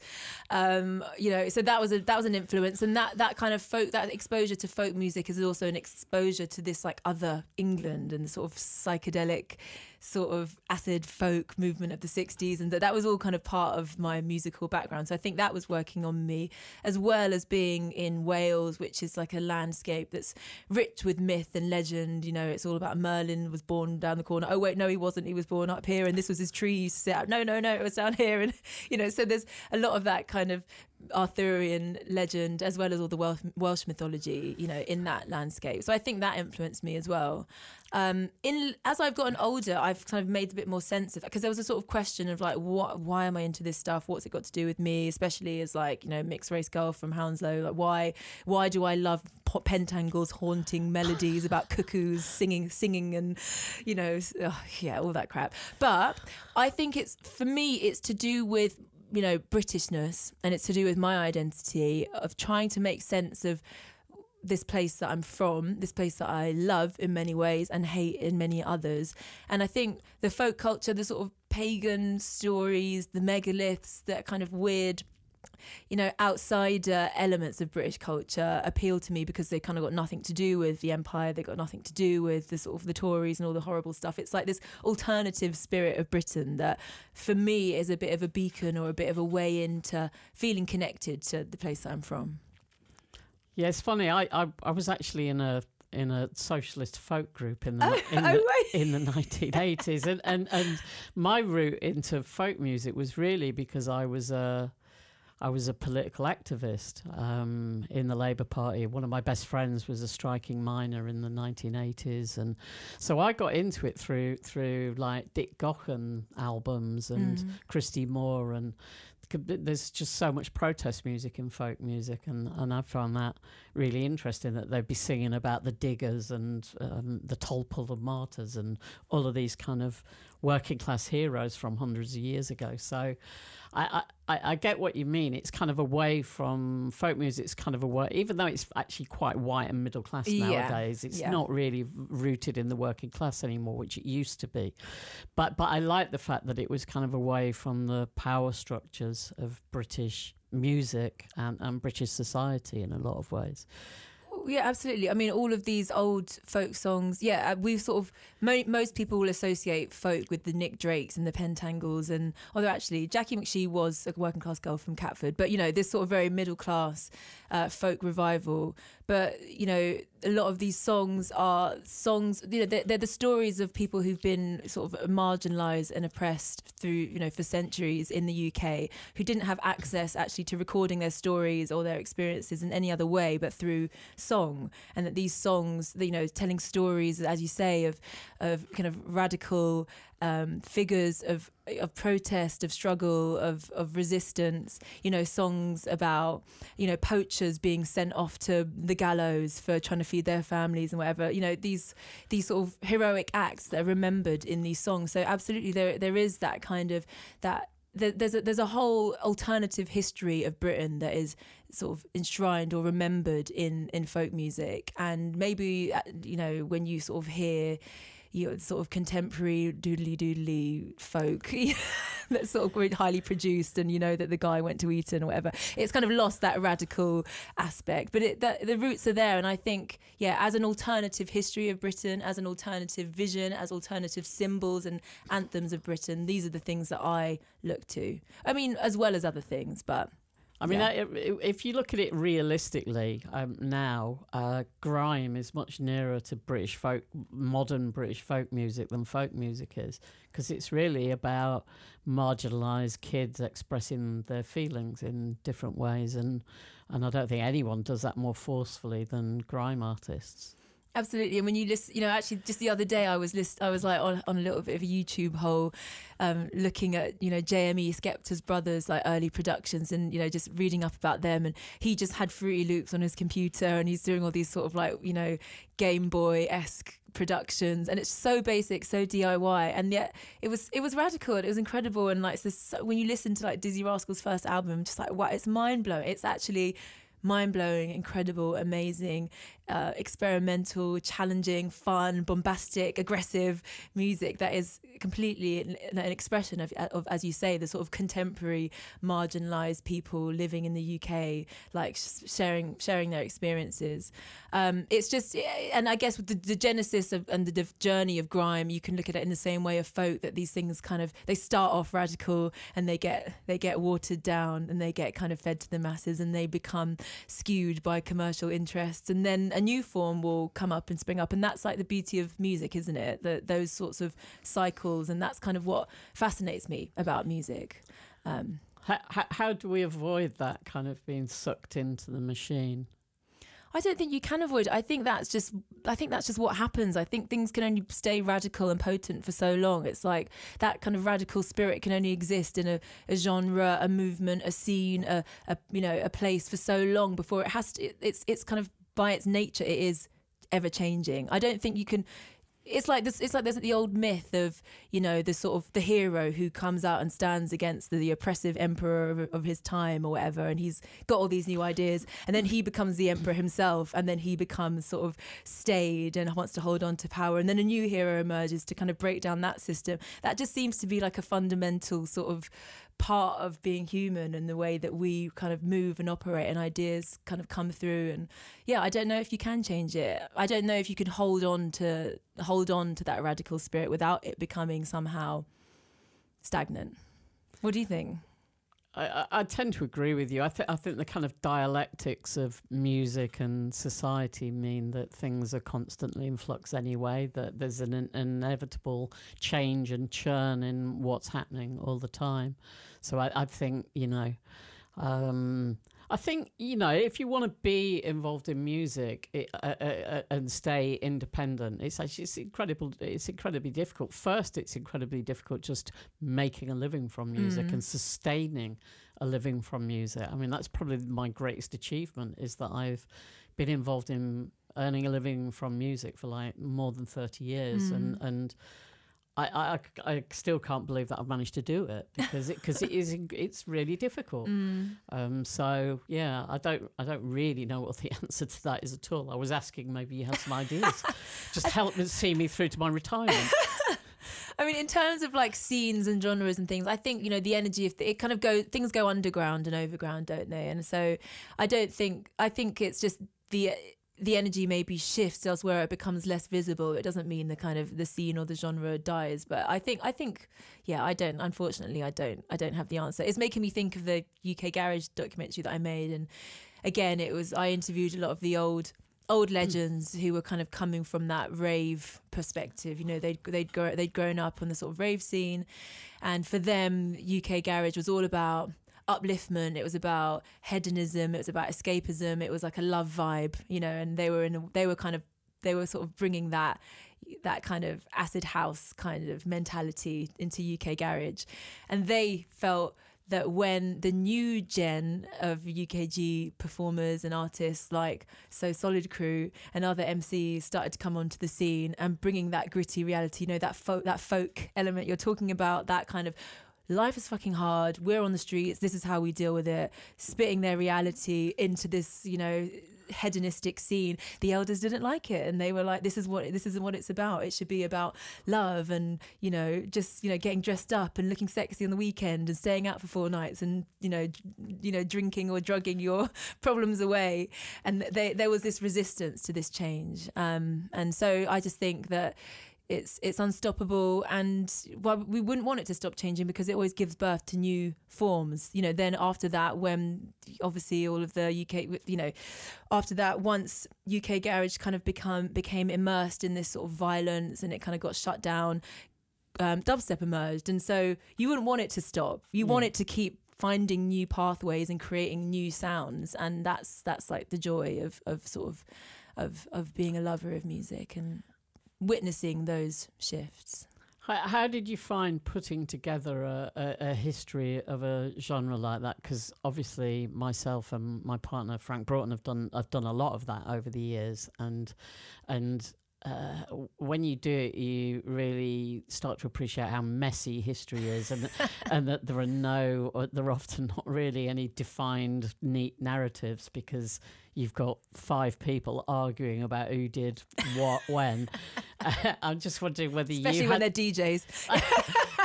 Um, you know so that was a that was an influence. And that that kind of folk that exposure to folk music is also an exposure to this like other england and the sort of psychedelic sort of acid folk movement of the 60s and that that was all kind of part of my musical background. So i think that was working on me as well as being in wales which is like a landscape that's rich with myth and legend. You know it's all about merlin was born down the corner. Oh wait no he wasn't. He was born up here and this was his tree he used to sit out no no no it was down here. And you know so there's a lot of that kind of Arthurian legend as well as all the Welsh, Welsh mythology, you know, in that landscape. So I think that influenced me as well. Um, in as I've gotten older, I've kind of made a bit more sense of that because there was a sort of question of like, what, why am I into this stuff? What's it got to do with me? Especially as like you know mixed race girl from Hounslow, like why, why do I love pentangles haunting melodies about cuckoos singing, singing, and you know, oh, yeah, all that crap. But I think it's for me, it's to do with you know Britishness, and it's to do with my identity of trying to make sense of this place that I'm from, this place that I love in many ways and hate in many others. And I think the folk culture, the sort of pagan stories, the megaliths, that kind of weird you know, outsider elements of British culture appeal to me because they kind of got nothing to do with the empire. They got nothing to do with the sort of the Tories and all the horrible stuff. It's like this alternative spirit of Britain that, for me, is a bit of a beacon or a bit of a way into feeling connected to the place I'm from. Yeah, it's funny. I, I, I was actually in a in a socialist folk group in the oh, in, oh, the, in the 1980s, and, and and my route into folk music was really because I was a I was a political activist um, in the Labour Party. One of my best friends was a striking miner in the 1980s, and so I got into it through through like Dick Gaughan albums and mm. Christy Moore, and there's just so much protest music in folk music, and, and I found that really interesting that they'd be singing about the diggers and um, the Tolpuddle martyrs and all of these kind of working class heroes from hundreds of years ago. So I, I, I get what you mean. It's kind of away from folk music. It's kind of away, even though it's actually quite white and middle class nowadays. Yeah. It's yeah. not really rooted in the working class anymore, which it used to be. But but I like the fact that it was kind of away from the power structures of British music and, and British society in a lot of ways. Yeah, absolutely. I mean, all of these old folk songs. Yeah, uh, we've sort of mo- most people will associate folk with the Nick Drakes and the Pentangles, and although actually Jacqui McShee was a working class girl from Catford, but you know this sort of very middle class uh, folk revival. But you know, a lot of these songs are songs. You know, they're, they're the stories of people who've been sort of marginalised and oppressed through you know for centuries in the UK, who didn't have access actually to recording their stories or their experiences in any other way, but through song. And that these songs, you know, telling stories, as you say, of of kind of radical um, figures of of protest, of struggle, of of resistance. You know, songs about you know poachers being sent off to the gallows for trying to feed their families and whatever. You know, these these sort of heroic acts that are remembered in these songs. So absolutely, there there is that kind of that there's a, there's a whole alternative history of Britain that is sort of enshrined or remembered in in folk music, and maybe uh, you know when you sort of hear you know, sort of contemporary doodly doodly folk that's sort of highly produced and you know that the guy went to Eton or whatever. It's kind of lost that radical aspect, but it, the, the roots are there. And I think, yeah, as an alternative history of Britain, as an alternative vision, as alternative symbols and anthems of Britain, these are the things that I look to. I mean, as well as other things, but I mean, yeah. if you look at it realistically um, now, uh, grime is much nearer to British folk, modern British folk music than folk music is, because it's really about marginalised kids expressing their feelings in different ways, and and I don't think anyone does that more forcefully than grime artists. Absolutely, and when you listen, you know, actually, just the other day, I was list, I was like on, on a little bit of a YouTube hole, um, looking at you know JME Skepta's brothers like early productions, and you know just reading up about them, and he just had Fruity Loops on his computer, and he's doing all these sort of like you know Game Boy esque productions, and it's so basic, so DIY, and yet it was it was radical, it was incredible, and like so, when you listen to like Dizzee Rascal's first album, just like wow, it's mind blowing. It's actually mind blowing, incredible, amazing, uh, experimental, challenging, fun, bombastic, aggressive music that is completely an, an expression of, of, as you say, the sort of contemporary marginalized people living in the UK, like sharing sharing their experiences. Um, it's just, and I guess with the, the genesis of and the journey of grime, you can look at it in the same way of folk that these things kind of they start off radical and they get they get watered down and they get kind of fed to the masses and they become skewed by commercial interests and then a new form will come up and spring up and that's like the beauty of music isn't it that those sorts of cycles and that's kind of what fascinates me about music um, How, how, how do we avoid that kind of being sucked into the machine? I don't think you can avoid. It. I think that's just. I think that's just what happens. I think things can only stay radical and potent for so long. It's like that kind of radical spirit can only exist in a, a genre, a movement, a scene, a, a you know a place for so long before it has to. It, it's it's kind of by its nature it is ever changing. I don't think you can it's like this it's like there's the old myth of you know the sort of the hero who comes out and stands against the, the oppressive emperor of, of, his time or whatever and he's got all these new ideas and then he becomes the emperor himself and then he becomes sort of stayed and wants to hold on to power and then a new hero emerges to kind of break down that system that just seems to be like a fundamental sort of part of being human and the way that we kind of move and operate and ideas kind of come through. And yeah i don't know if you can change it. I don't know if you can hold on to hold on to that radical spirit without it becoming somehow stagnant. What do you think I, I, tend to agree with you. I, th- I think the kind of dialectics of music and society mean that things are constantly in flux anyway, that there's an, an inevitable change and churn in what's happening all the time. So I, I think, you know, um, I think you know if you want to be involved in music it, uh, uh, and stay independent, it's actually it's incredible. It's incredibly difficult. First, it's incredibly difficult just making a living from music mm. and sustaining a living from music. I mean, that's probably my greatest achievement is that I've been involved in earning a living from music for like more than thirty years, mm. and and I, I, I still can't believe that I've managed to do it because it because it is it's really difficult. Mm. Um, so yeah, I don't I don't really know what the answer to that is at all. I was asking maybe you have some ideas. Just help me see me through to my retirement. I mean, in terms of like scenes and genres and things, I think you know the energy of the, it kind of go things go underground and overground, don't they? And so I don't think I think it's just the the energy maybe shifts elsewhere it becomes less visible. It doesn't mean the kind of the scene or the genre dies but i think i think yeah i don't unfortunately i don't i don't have the answer. It's making me think of the uk garage documentary that i made and again it was i interviewed a lot of the old old hmm. legends who were kind of coming from that rave perspective. You know they'd they'd grow, they'd grown up on the sort of rave scene and for them uk garage was all about upliftment. It was about hedonism. It was about escapism. It was like a love vibe, you know. And they were in. A, they were kind of. They were sort of bringing that that kind of acid house kind of mentality into UK garage, and they felt that when the new gen of UKG performers and artists like So Solid Crew and other MCs started to come onto the scene and bringing that gritty reality, you know, that folk, that folk element you're talking about, that kind of life is fucking hard. We're on the streets. This is how we deal with it. Spitting their reality into this, you know, hedonistic scene. The elders didn't like it, and they were like, "This is what this isn't what it's about. It should be about love and you know, just you know, getting dressed up and looking sexy on the weekend and staying out for four nights and you know, you know, drinking or drugging your problems away." And they, there was this resistance to this change, um, and so I just think that it's it's unstoppable and well we wouldn't want it to stop changing because it always gives birth to new forms. You know then after that when obviously all of the UK you know after that once UK garage kind of become became immersed in this sort of violence and it kind of got shut down um, dubstep emerged. And so you wouldn't want it to stop. You want it to keep finding new pathways and creating new sounds. And that's that's like the joy of of sort of of of being a lover of music and witnessing those shifts. How, did you find putting together a, a, a history of a genre like that? Because obviously, myself and my partner Frank Broughton have done I've done a lot of that over the years, and and uh, when you do it, you really start to appreciate how messy history is, and and that there are no, there are often not really any defined neat narratives because you've got five people arguing about who did what when. I'm just wondering whether especially you especially when they're DJs.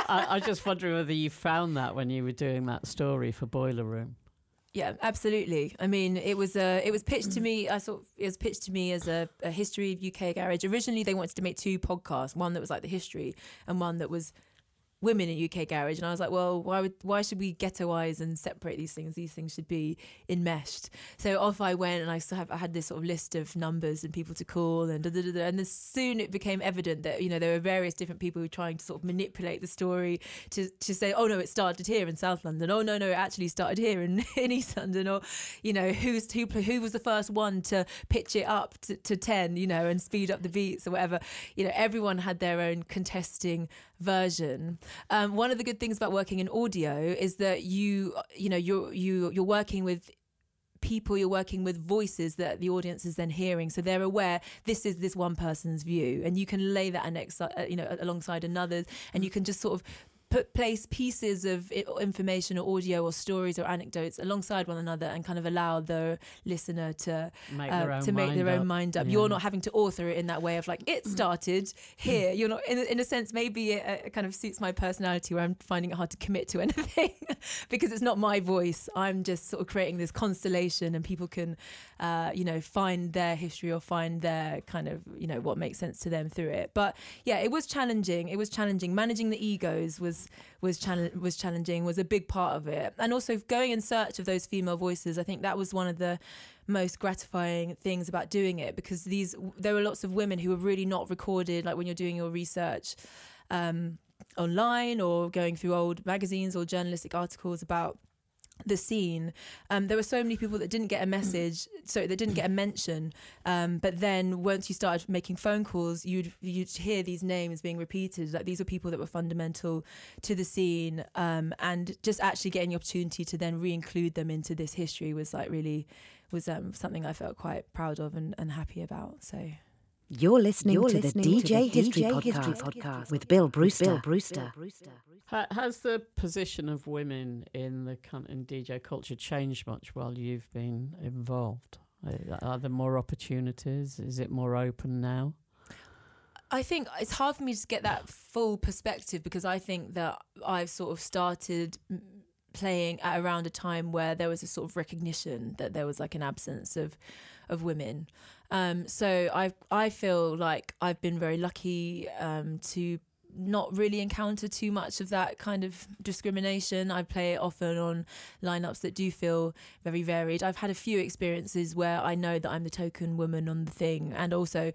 I, I'm just wondering whether you found that when you were doing that story for Boiler Room. Yeah, absolutely. I mean, it was uh, it was pitched to me. I sort of, it was pitched to me as a, a history of UK garage. Originally, they wanted to make two podcasts, one that was like the history, and one that was women in UK garage, and I was like, well, why would why should we ghettoize and separate these things? These things should be enmeshed. So off I went, and I still have I had this sort of list of numbers and people to call, and da, da, da, and soon it became evident that you know there were various different people who were trying to sort of manipulate the story to to say, oh no, it started here in South London. Oh no, no, it actually started here in, in East London, or you know who's who who was the first one to pitch it up to, to ten, you know, and speed up the beats or whatever. You know, everyone had their own contesting version. Um, one of the good things about working in audio is that you, you know, you're you you're working with people you're working with voices that the audience is then hearing. So they're aware this is this one person's view. And you can lay that next uh, you know alongside another's. And you can just sort of put place pieces of information or audio or stories or anecdotes alongside one another and kind of allow the listener to Make uh, their own to make their mind own up. mind up. Yeah. You're not having to author it in that way of like it started here. You're not in, in a sense maybe it, uh, kind of suits my personality where I'm finding it hard to commit to anything because it's not my voice. I'm just sort of creating this constellation and people can uh, you know find their history or find their kind of you know what makes sense to them through it. But yeah, it was challenging. It was challenging. Managing the egos was was challenge was challenging. Was a big part of it, and also going in search of those female voices. I think that was one of the most gratifying things about doing it because these there were lots of women who were really not recorded. Like when you're doing your research. Um, online or going through old magazines or journalistic articles about the scene um, there were so many people that didn't get a message so they didn't get a mention um, but then once you started making phone calls you'd you'd hear these names being repeated like these were people that were fundamental to the scene um, and just actually getting the opportunity to then re-include them into this history was like really was um, something I felt quite proud of and, and happy about so You're listening You're to listening the to DJ, the History, DJ podcast, History Podcast with Bill Brewster. Bill Brewster. Ha- Has the position of women in the in DJ culture changed much while you've been involved? Uh, Are there more opportunities? Is it more open now? I think it's hard for me to get that full perspective because I think that I've sort of started playing at around a time where there was a sort of recognition that there was like an absence of of women. Um, so I I feel like I've been very lucky um, to not really encounter too much of that kind of discrimination. I play it often on lineups that do feel very varied. I've had a few experiences where I know that I'm the token woman on the thing, and also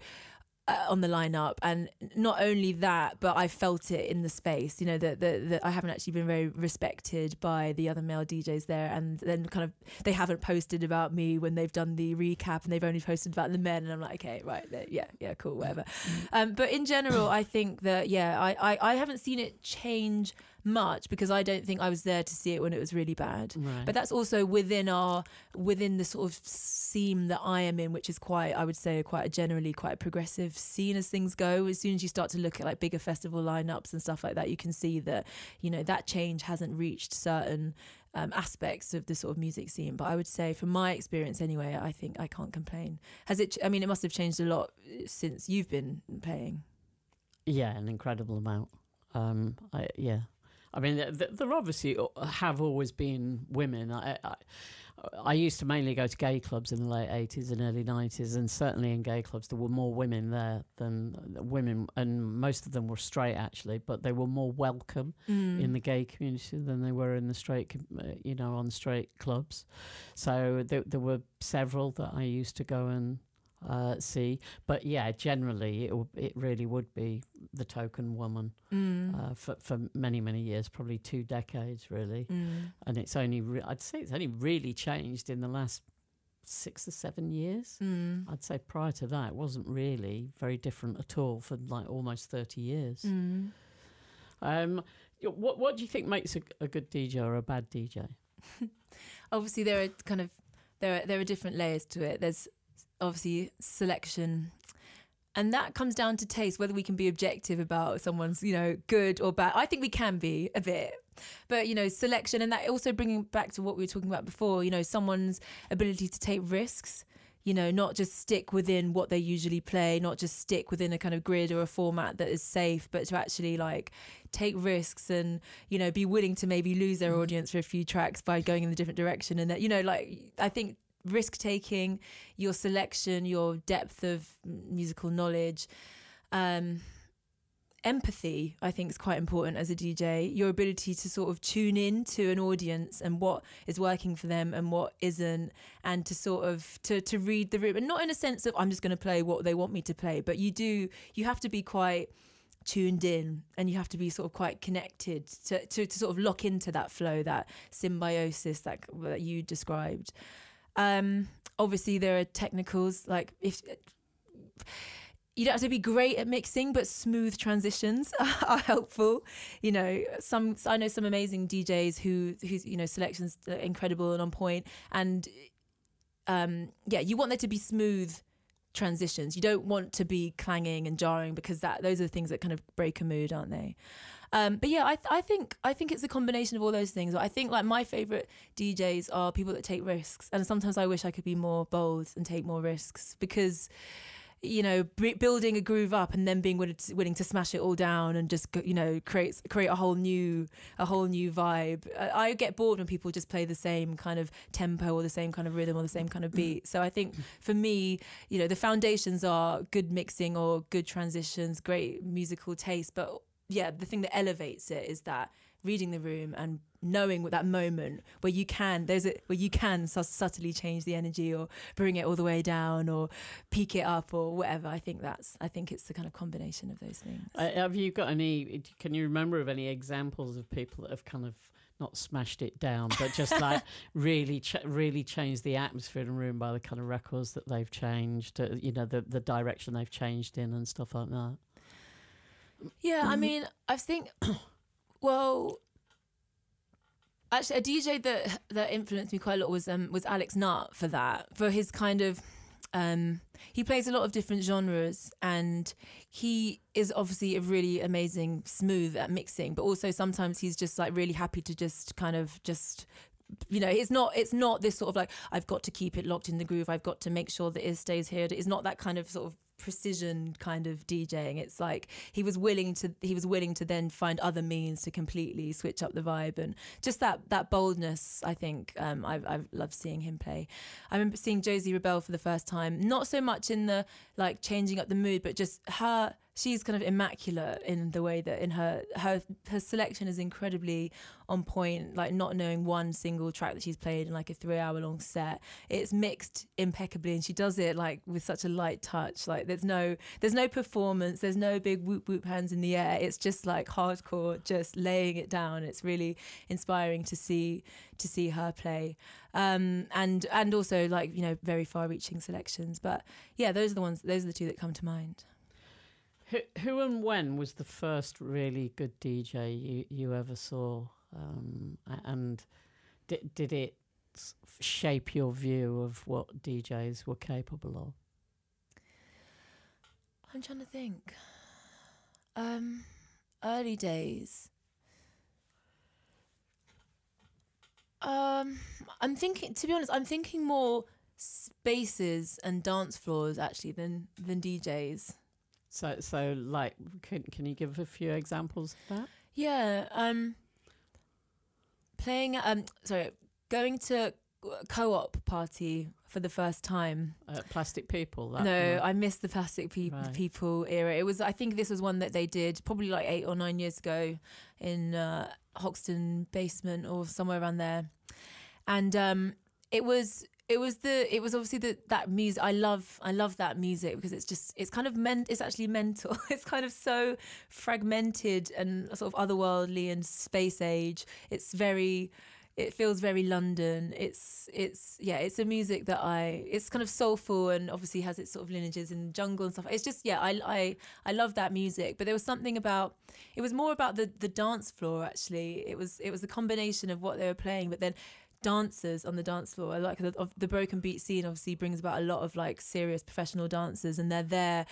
uh, on the lineup. And not only that but I felt it in the space you know that that I haven't actually been very respected by the other male DJs there. And then kind of they haven't posted about me when they've done the recap and they've only posted about the men. And I'm like okay right yeah yeah cool whatever. Um, but in general I think that yeah I, I I haven't seen it change much because I don't think I was there to see it when it was really bad Right. but that's also within our within the sort of scene that I am in, which is quite I would say quite a generally quite a progressive scene as things go. As soon as you start to look at like bigger festival lineups and stuff like that, you can see that you know that change hasn't reached certain um, aspects of the sort of music scene. But I would say, from my experience anyway, I think I can't complain. Has it? I mean, it must have changed a lot uh, since you've been playing. Yeah, an incredible amount. Um, I, yeah, I mean, th- th- there obviously have always been women. I, I, I used to mainly go to gay clubs in the late eighties and early nineties, and certainly in gay clubs there were more women there than women, and most of them were straight actually, but they were more welcome Mm. in the gay community than they were in the straight, uh, you know, on straight clubs. So there, there were several that I used to go and uh, see. But yeah, generally it w- it really would be the token woman Mm. uh, for for many many years, probably two decades really. Mm. And it's only re- I'd say it's only really changed in the last six or seven years. Mm. I'd say prior to that, it wasn't really very different at all for like almost thirty years. Mm. Um, what what do you think makes a, a good DJ or a bad DJ? obviously there are kind of there are, there are different layers to it there's obviously selection. And that comes down to taste whether we can be objective about someone's you know good or bad. I think we can be a bit. But you know selection and that also bringing back to what we were talking about before you know someone's ability to take risks you know not just stick within what they usually play not just stick within a kind of grid or a format that is safe but to actually like take risks and you know be willing to maybe lose their mm. audience for a few tracks by going in a different direction. And that you know like i think risk taking your selection your depth of musical knowledge um empathy i think is quite important as a dj your ability to sort of tune in to an audience and what is working for them and what isn't and to sort of to to read the room. And not in a sense of i'm just going to play what they want me to play but you do you have to be quite tuned in and you have to be sort of quite connected to, to, to sort of lock into that flow that symbiosis that, that you described um obviously there are technicals like if you don't have to be great at mixing, but smooth transitions are helpful. You know, some I know some amazing DJs who whose you know selections are incredible and on point, and um, yeah, you want there to be smooth transitions. You don't want to be clanging and jarring because that those are the things that kind of break a mood, aren't they? Um, but yeah, I, th- I think I think it's a combination of all those things. I think like my favorite DJs are people that take risks, and sometimes I wish I could be more bold and take more risks because you know, b- building a groove up and then being willing to, willing to smash it all down and just you know create create a whole new a whole new vibe. I, I get bored when people just play the same kind of tempo or the same kind of rhythm or the same kind of beat. So I think for me, you know, the foundations are good mixing or good transitions, great musical taste, but yeah, the thing that elevates it is that reading the room and knowing what that moment where you can there's a where you can su- subtly change the energy or bring it all the way down or peak it up or whatever i think that's i think it's the kind of combination of those things Uh, have you got any? Can you remember of any examples of people that have kind of not smashed it down, but just like really, ch- really changed the atmosphere in a room by the kind of records that they've changed? Uh, you know, the the direction they've changed in and stuff like that. Yeah i mean i think well actually a dj that that influenced me quite a lot was um was Alex Nut for that for his kind of um he plays a lot of different genres and he is obviously a really amazing smooth at mixing but also sometimes he's just like really happy to just kind of just you know it's not it's not this sort of like i've got to keep it locked in the groove i've got to make sure that it stays here it's not that kind of sort of precision kind of DJing. It's like he was willing to he was willing to then find other means to completely switch up the vibe and just that that boldness. I think um, I've I've loved seeing him play. I remember seeing Josey Rebelle for the first time. Not so much in the like changing up the mood, but just her. She's kind of immaculate in the way that in her her her selection is incredibly on point. Like not knowing one single track that she's played in like a three hour long set. It's mixed impeccably, and she does it like with such a light touch. Like there's no there's no performance there's no big whoop whoop hands in the air it's just like hardcore just laying it down it's really inspiring to see to see her play um, and and also like you know very far reaching selections but yeah those are the ones those are the two that come to mind Who, who and when was the first really good DJ you, you ever saw? Um, and did, did it shape your view of what DJs were capable of? i'm trying to think um early days um i'm thinking to be honest i'm thinking more spaces and dance floors actually than than djs So, so like, can can you give a few examples of that? Yeah, um playing um sorry, going to co-op party for the first time. Uh, plastic people. That, no, I missed the plastic pe- Right. people era. It was I think this was one that they did probably like 8 or 9 years ago in uh, Hoxton basement or somewhere around there. And um it was it was the it was obviously the that music I love I love that music because it's just it's kind of meant it's actually mental. It's kind of so fragmented and sort of otherworldly and space age. It's very it feels very London. It's it's yeah it's a music that I it's kind of soulful and obviously has its sort of lineages in jungle and stuff. It's just yeah I I I love that music. But there was something about it was more about the the dance floor actually. It was it was a combination of what they were playing but then dancers on the dance floor. I like the, of the broken beat scene obviously brings about a lot of like serious professional dancers and they're there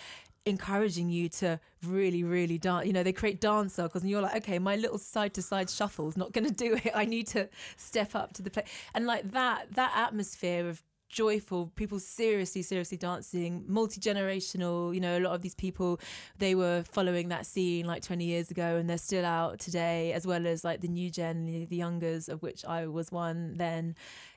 encouraging you to really really dance you know they create dance circles and you're like okay my little side to side shuffle is not going to do it i need to step up to the plate. and like that that atmosphere of joyful people seriously seriously dancing multi-generational you know a lot of these people they were following that scene like 20 years ago and they're still out today as well as like the new gen the, the youngers of which i was one then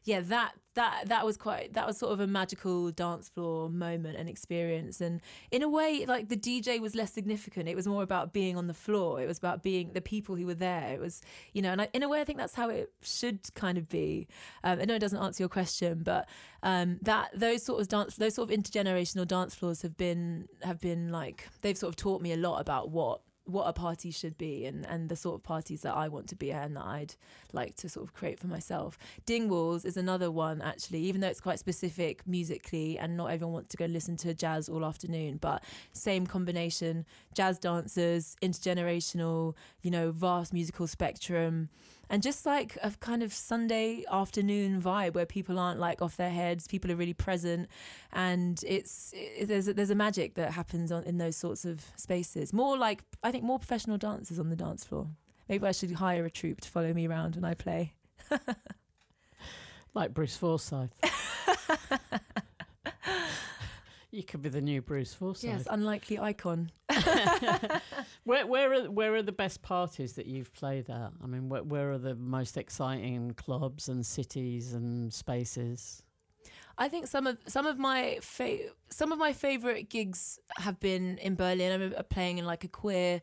yeah that that that was quite that was sort of a magical dance floor moment and experience. And in a way, like the DJ was less significant. It was more about being on the floor. It was about being the people who were there. It was you know, and I, in a way, I think that's how it should kind of be. Um, I know it doesn't answer your question, but um, that those sort of dance, those sort of intergenerational dance floors have been have been like they've sort of taught me a lot about what what a party should be and, and the sort of parties that I want to be at and that I'd like to sort of create for myself. Dingwalls is another one actually, even though it's quite specific musically and not everyone wants to go listen to jazz all afternoon, but same combination, jazz dancers, intergenerational, you know, vast musical spectrum and just like a kind of Sunday afternoon vibe where people aren't like off their heads, people are really present, and it's it, there's a, there's a magic that happens on, in those sorts of spaces. More like I think more professional dancers on the dance floor. Maybe I should hire a troupe to follow me around when I play. like Bruce Forsyth. You could be the new Bruce Forsyth. Yes, unlikely icon. where where are where are the best parties that you've played at? I mean, where, where are the most exciting clubs and cities and spaces? I think some of some of my fa- some of my favorite gigs have been in Berlin. I remember playing in like a queer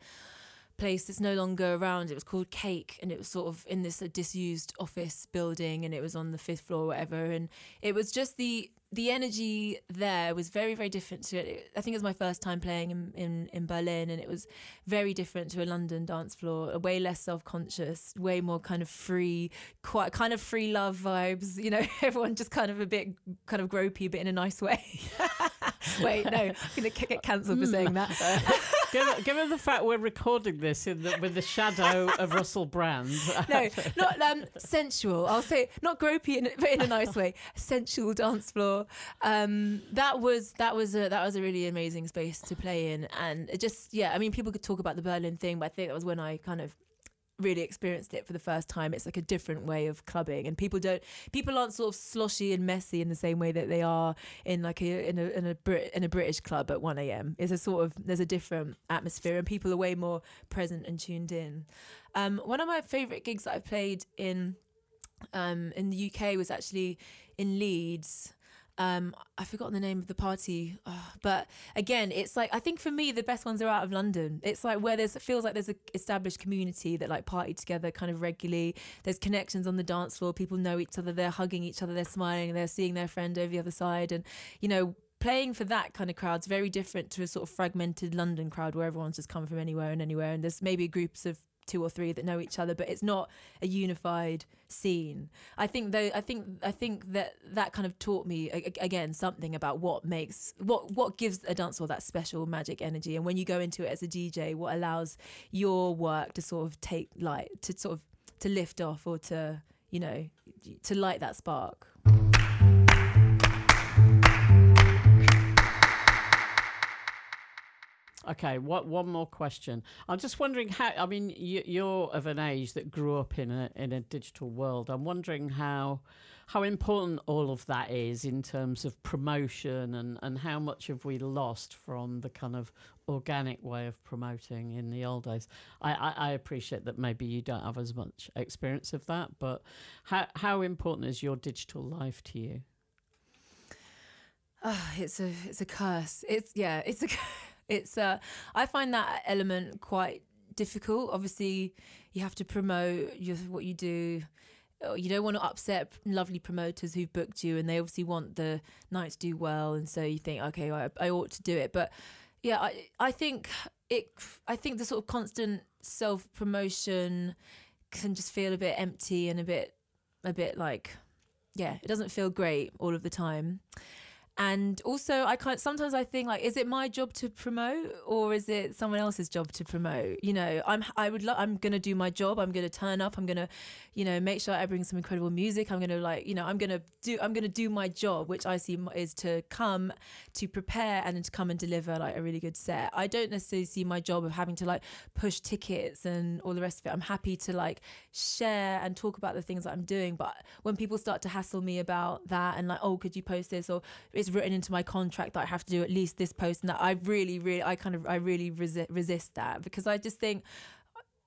place that's no longer around. It was called Cake, and it was sort of in this uh, disused office building, and it was on the fifth floor, or whatever. And it was just the the energy there was very very different to it. I think it was my first time playing in, in, in Berlin and it was very different to a London dance floor, way less self-conscious, way more kind of free, quite kind of free love vibes, you know, everyone just kind of a bit kind of gropey but in a nice way. Wait, no, I'm going to get cancelled for saying that. given, given, the fact we're recording this the, with the shadow of Russell Brand. no, not um, sensual. I'll say not gropey, in, but in a nice way. Sensual dance floor. Um, that was that was a that was a really amazing space to play in, and it just yeah. I mean, people could talk about the Berlin thing, but I think that was when I kind of really experienced it for the first time it's like a different way of clubbing and people don't people aren't sort of sloshy and messy in the same way that they are in like a in a in a, Brit, in a british club at 1 a.m it's a sort of there's a different atmosphere and people are way more present and tuned in. Um, one of my favorite gigs that i've played in um, in the uk was actually in leeds um, I've forgotten the name of the party, oh, but again, it's like I think for me the best ones are out of London. It's like where there's it feels like there's an established community that like party together kind of regularly. There's connections on the dance floor. People know each other. They're hugging each other. They're smiling. They're seeing their friend over the other side, and you know playing for that kind of crowd is very different to a sort of fragmented London crowd where everyone's just come from anywhere and anywhere, and there's maybe groups of two or three that know each other, but it's not a unified scene. I think though I think I think that that kind of taught me again something about what makes what what gives a dance hall that special magic energy, and when you go into it as a DJ, what allows your work to sort of take light to sort of to lift off or to you know to light that spark. Okay, what one more question? I'm just wondering how. I mean, you, are of an age that grew up in a in a digital world. I'm wondering how how important all of that is in terms of promotion and and how much have we lost from the kind of organic way of promoting in the old days. I, I, I appreciate that maybe you don't have as much experience of that, but how how important is your digital life to you? Oh, it's a it's a curse. It's yeah, it's a it's uh, I find that element quite difficult. Obviously, you have to promote your, what you do. Uh, you don't want to upset lovely promoters who've booked you, and they obviously want the night to do well, and so you think, okay, I, I ought to do it. But yeah, I I think it. I think the sort of constant self promotion can just feel a bit empty and a bit a bit like yeah, it doesn't feel great all of the time and also i can't sometimes i think like is it my job to promote or is it someone else's job to promote? You know i'm i would i'm gonna do my job. I'm gonna turn up. I'm gonna you know make sure i bring some incredible music. I'm gonna like you know i'm gonna do i'm gonna do my job which i see is to come to prepare and to come and deliver like a really good set. I don't necessarily see my job of having to like push tickets and all the rest of it. I'm happy to like share and talk about the things that i'm doing. But when people start to hassle me about that and like oh could you post this? Or it's written into my contract that I have to do at least this post and that I really, really, I kind of, I really resist, resist that because I just think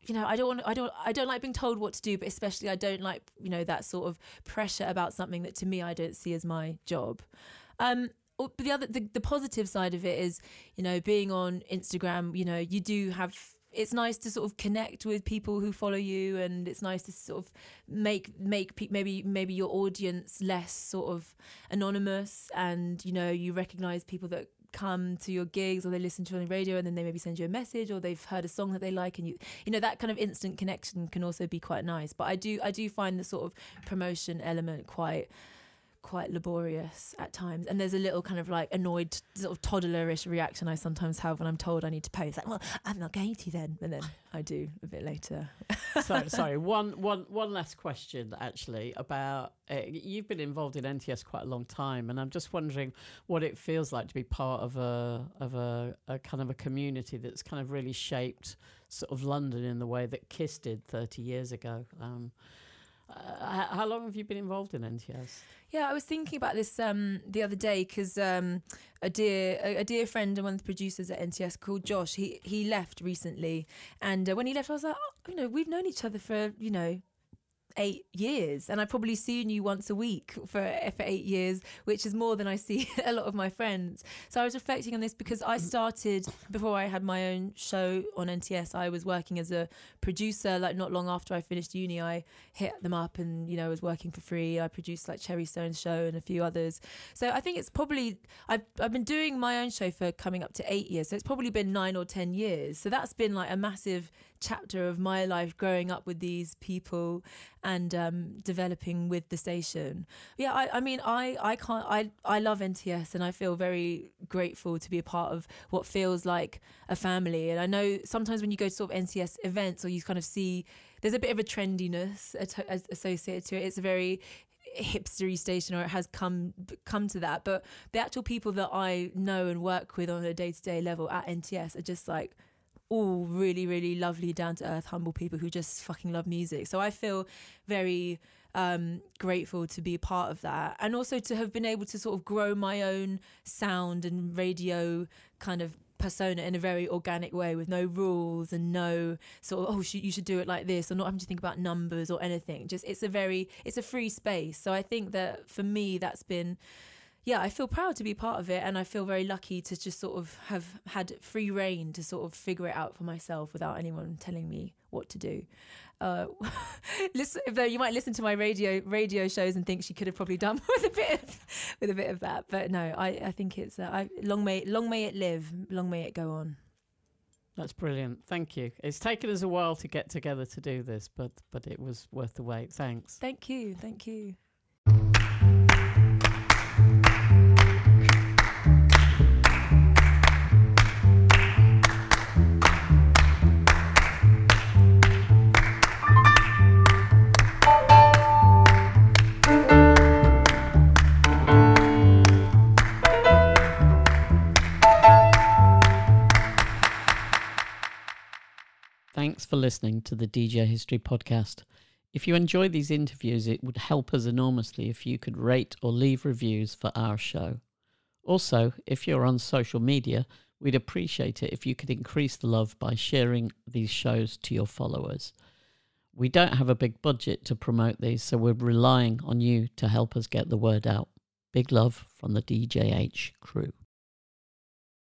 you know, I don't want, I don't, I don't like being told what to do, but especially I don't like, you know, that sort of pressure about something that to me I don't see as my job. Um, but the other, the, the positive side of it is, you know, being on Instagram, you know, you do have it's nice to sort of connect with people who follow you and it's nice to sort of make make pe- maybe maybe your audience less sort of anonymous and you know you recognize people that come to your gigs or they listen to you on the radio and then they maybe send you a message or they've heard a song that they like and you you know that kind of instant connection can also be quite nice. But i do i do find the sort of promotion element quite quite laborious at times. And there's a little kind of like annoyed, sort of toddlerish reaction I sometimes have when I'm told I need to post. Like, well, I'm not going to then, and then I do a bit later. sorry, sorry. One, one, one last question actually about uh, you've been involved in NTS quite a long time, and I'm just wondering what it feels like to be part of a of a, a kind of a community that's kind of really shaped sort of London in the way that Kiss did 30 years ago. Um, uh, how long have you been involved in NTS? Yeah, I was thinking about this um, the other day because um, a dear a, a, dear friend and one of the producers at NTS called Josh. He he left recently, and uh, when he left, I was like, oh, you know, we've known each other for you know eight years and I've probably seen you once a week for for eight years which is more than I see a lot of my friends. So I was reflecting on this because I mm. started before I had my own show on NTS I was working as a producer like not long after I finished uni I hit them up and you know was working for free. I produced like Cherry Stone's show and a few others. So I think it's probably I've, I've been doing my own show for coming up to eight years so it's probably been nine or ten years. So that's been like a massive chapter of my life growing up with these people and um, developing with the station. Yeah, I, I mean, I, I can't, I, I love NTS and I feel very grateful to be a part of what feels like a family. And I know sometimes when you go to sort of NTS events or you kind of see, there's a bit of a trendiness associated to it. It's a very hipstery station or it has come come to that but the actual people that I know and work with on a day-to-day level at NTS are just like all really, really lovely, down to earth, humble people who just fucking love music. So I feel very um, grateful to be a part of that. And also to have been able to sort of grow my own sound and radio kind of persona in a very organic way with no rules and no sort of oh you should do it like this or not having to think about numbers or anything. Just it's a very it's a free space. So i think that for me that's been yeah, I feel proud to be part of it, and I feel very lucky to just sort of have had free reign to sort of figure it out for myself without anyone telling me what to do. Uh, listen, though you might listen to my radio radio shows and think she could have probably done with a bit of, with a bit of that, but no, I, I think it's uh, I, long may long may it live, long may it go on. That's brilliant. Thank you. It's taken us a while to get together to do this, but but it was worth the wait. Thanks. Thank you. Thank you. Thanks for listening to the DJ History Podcast. If you enjoy these interviews, it would help us enormously if you could rate or leave reviews for our show. Also, if you're on social media, we'd appreciate it if you could increase the love by sharing these shows to your followers. We don't have a big budget to promote these, so we're relying on you to help us get the word out. Big love from the DJH crew.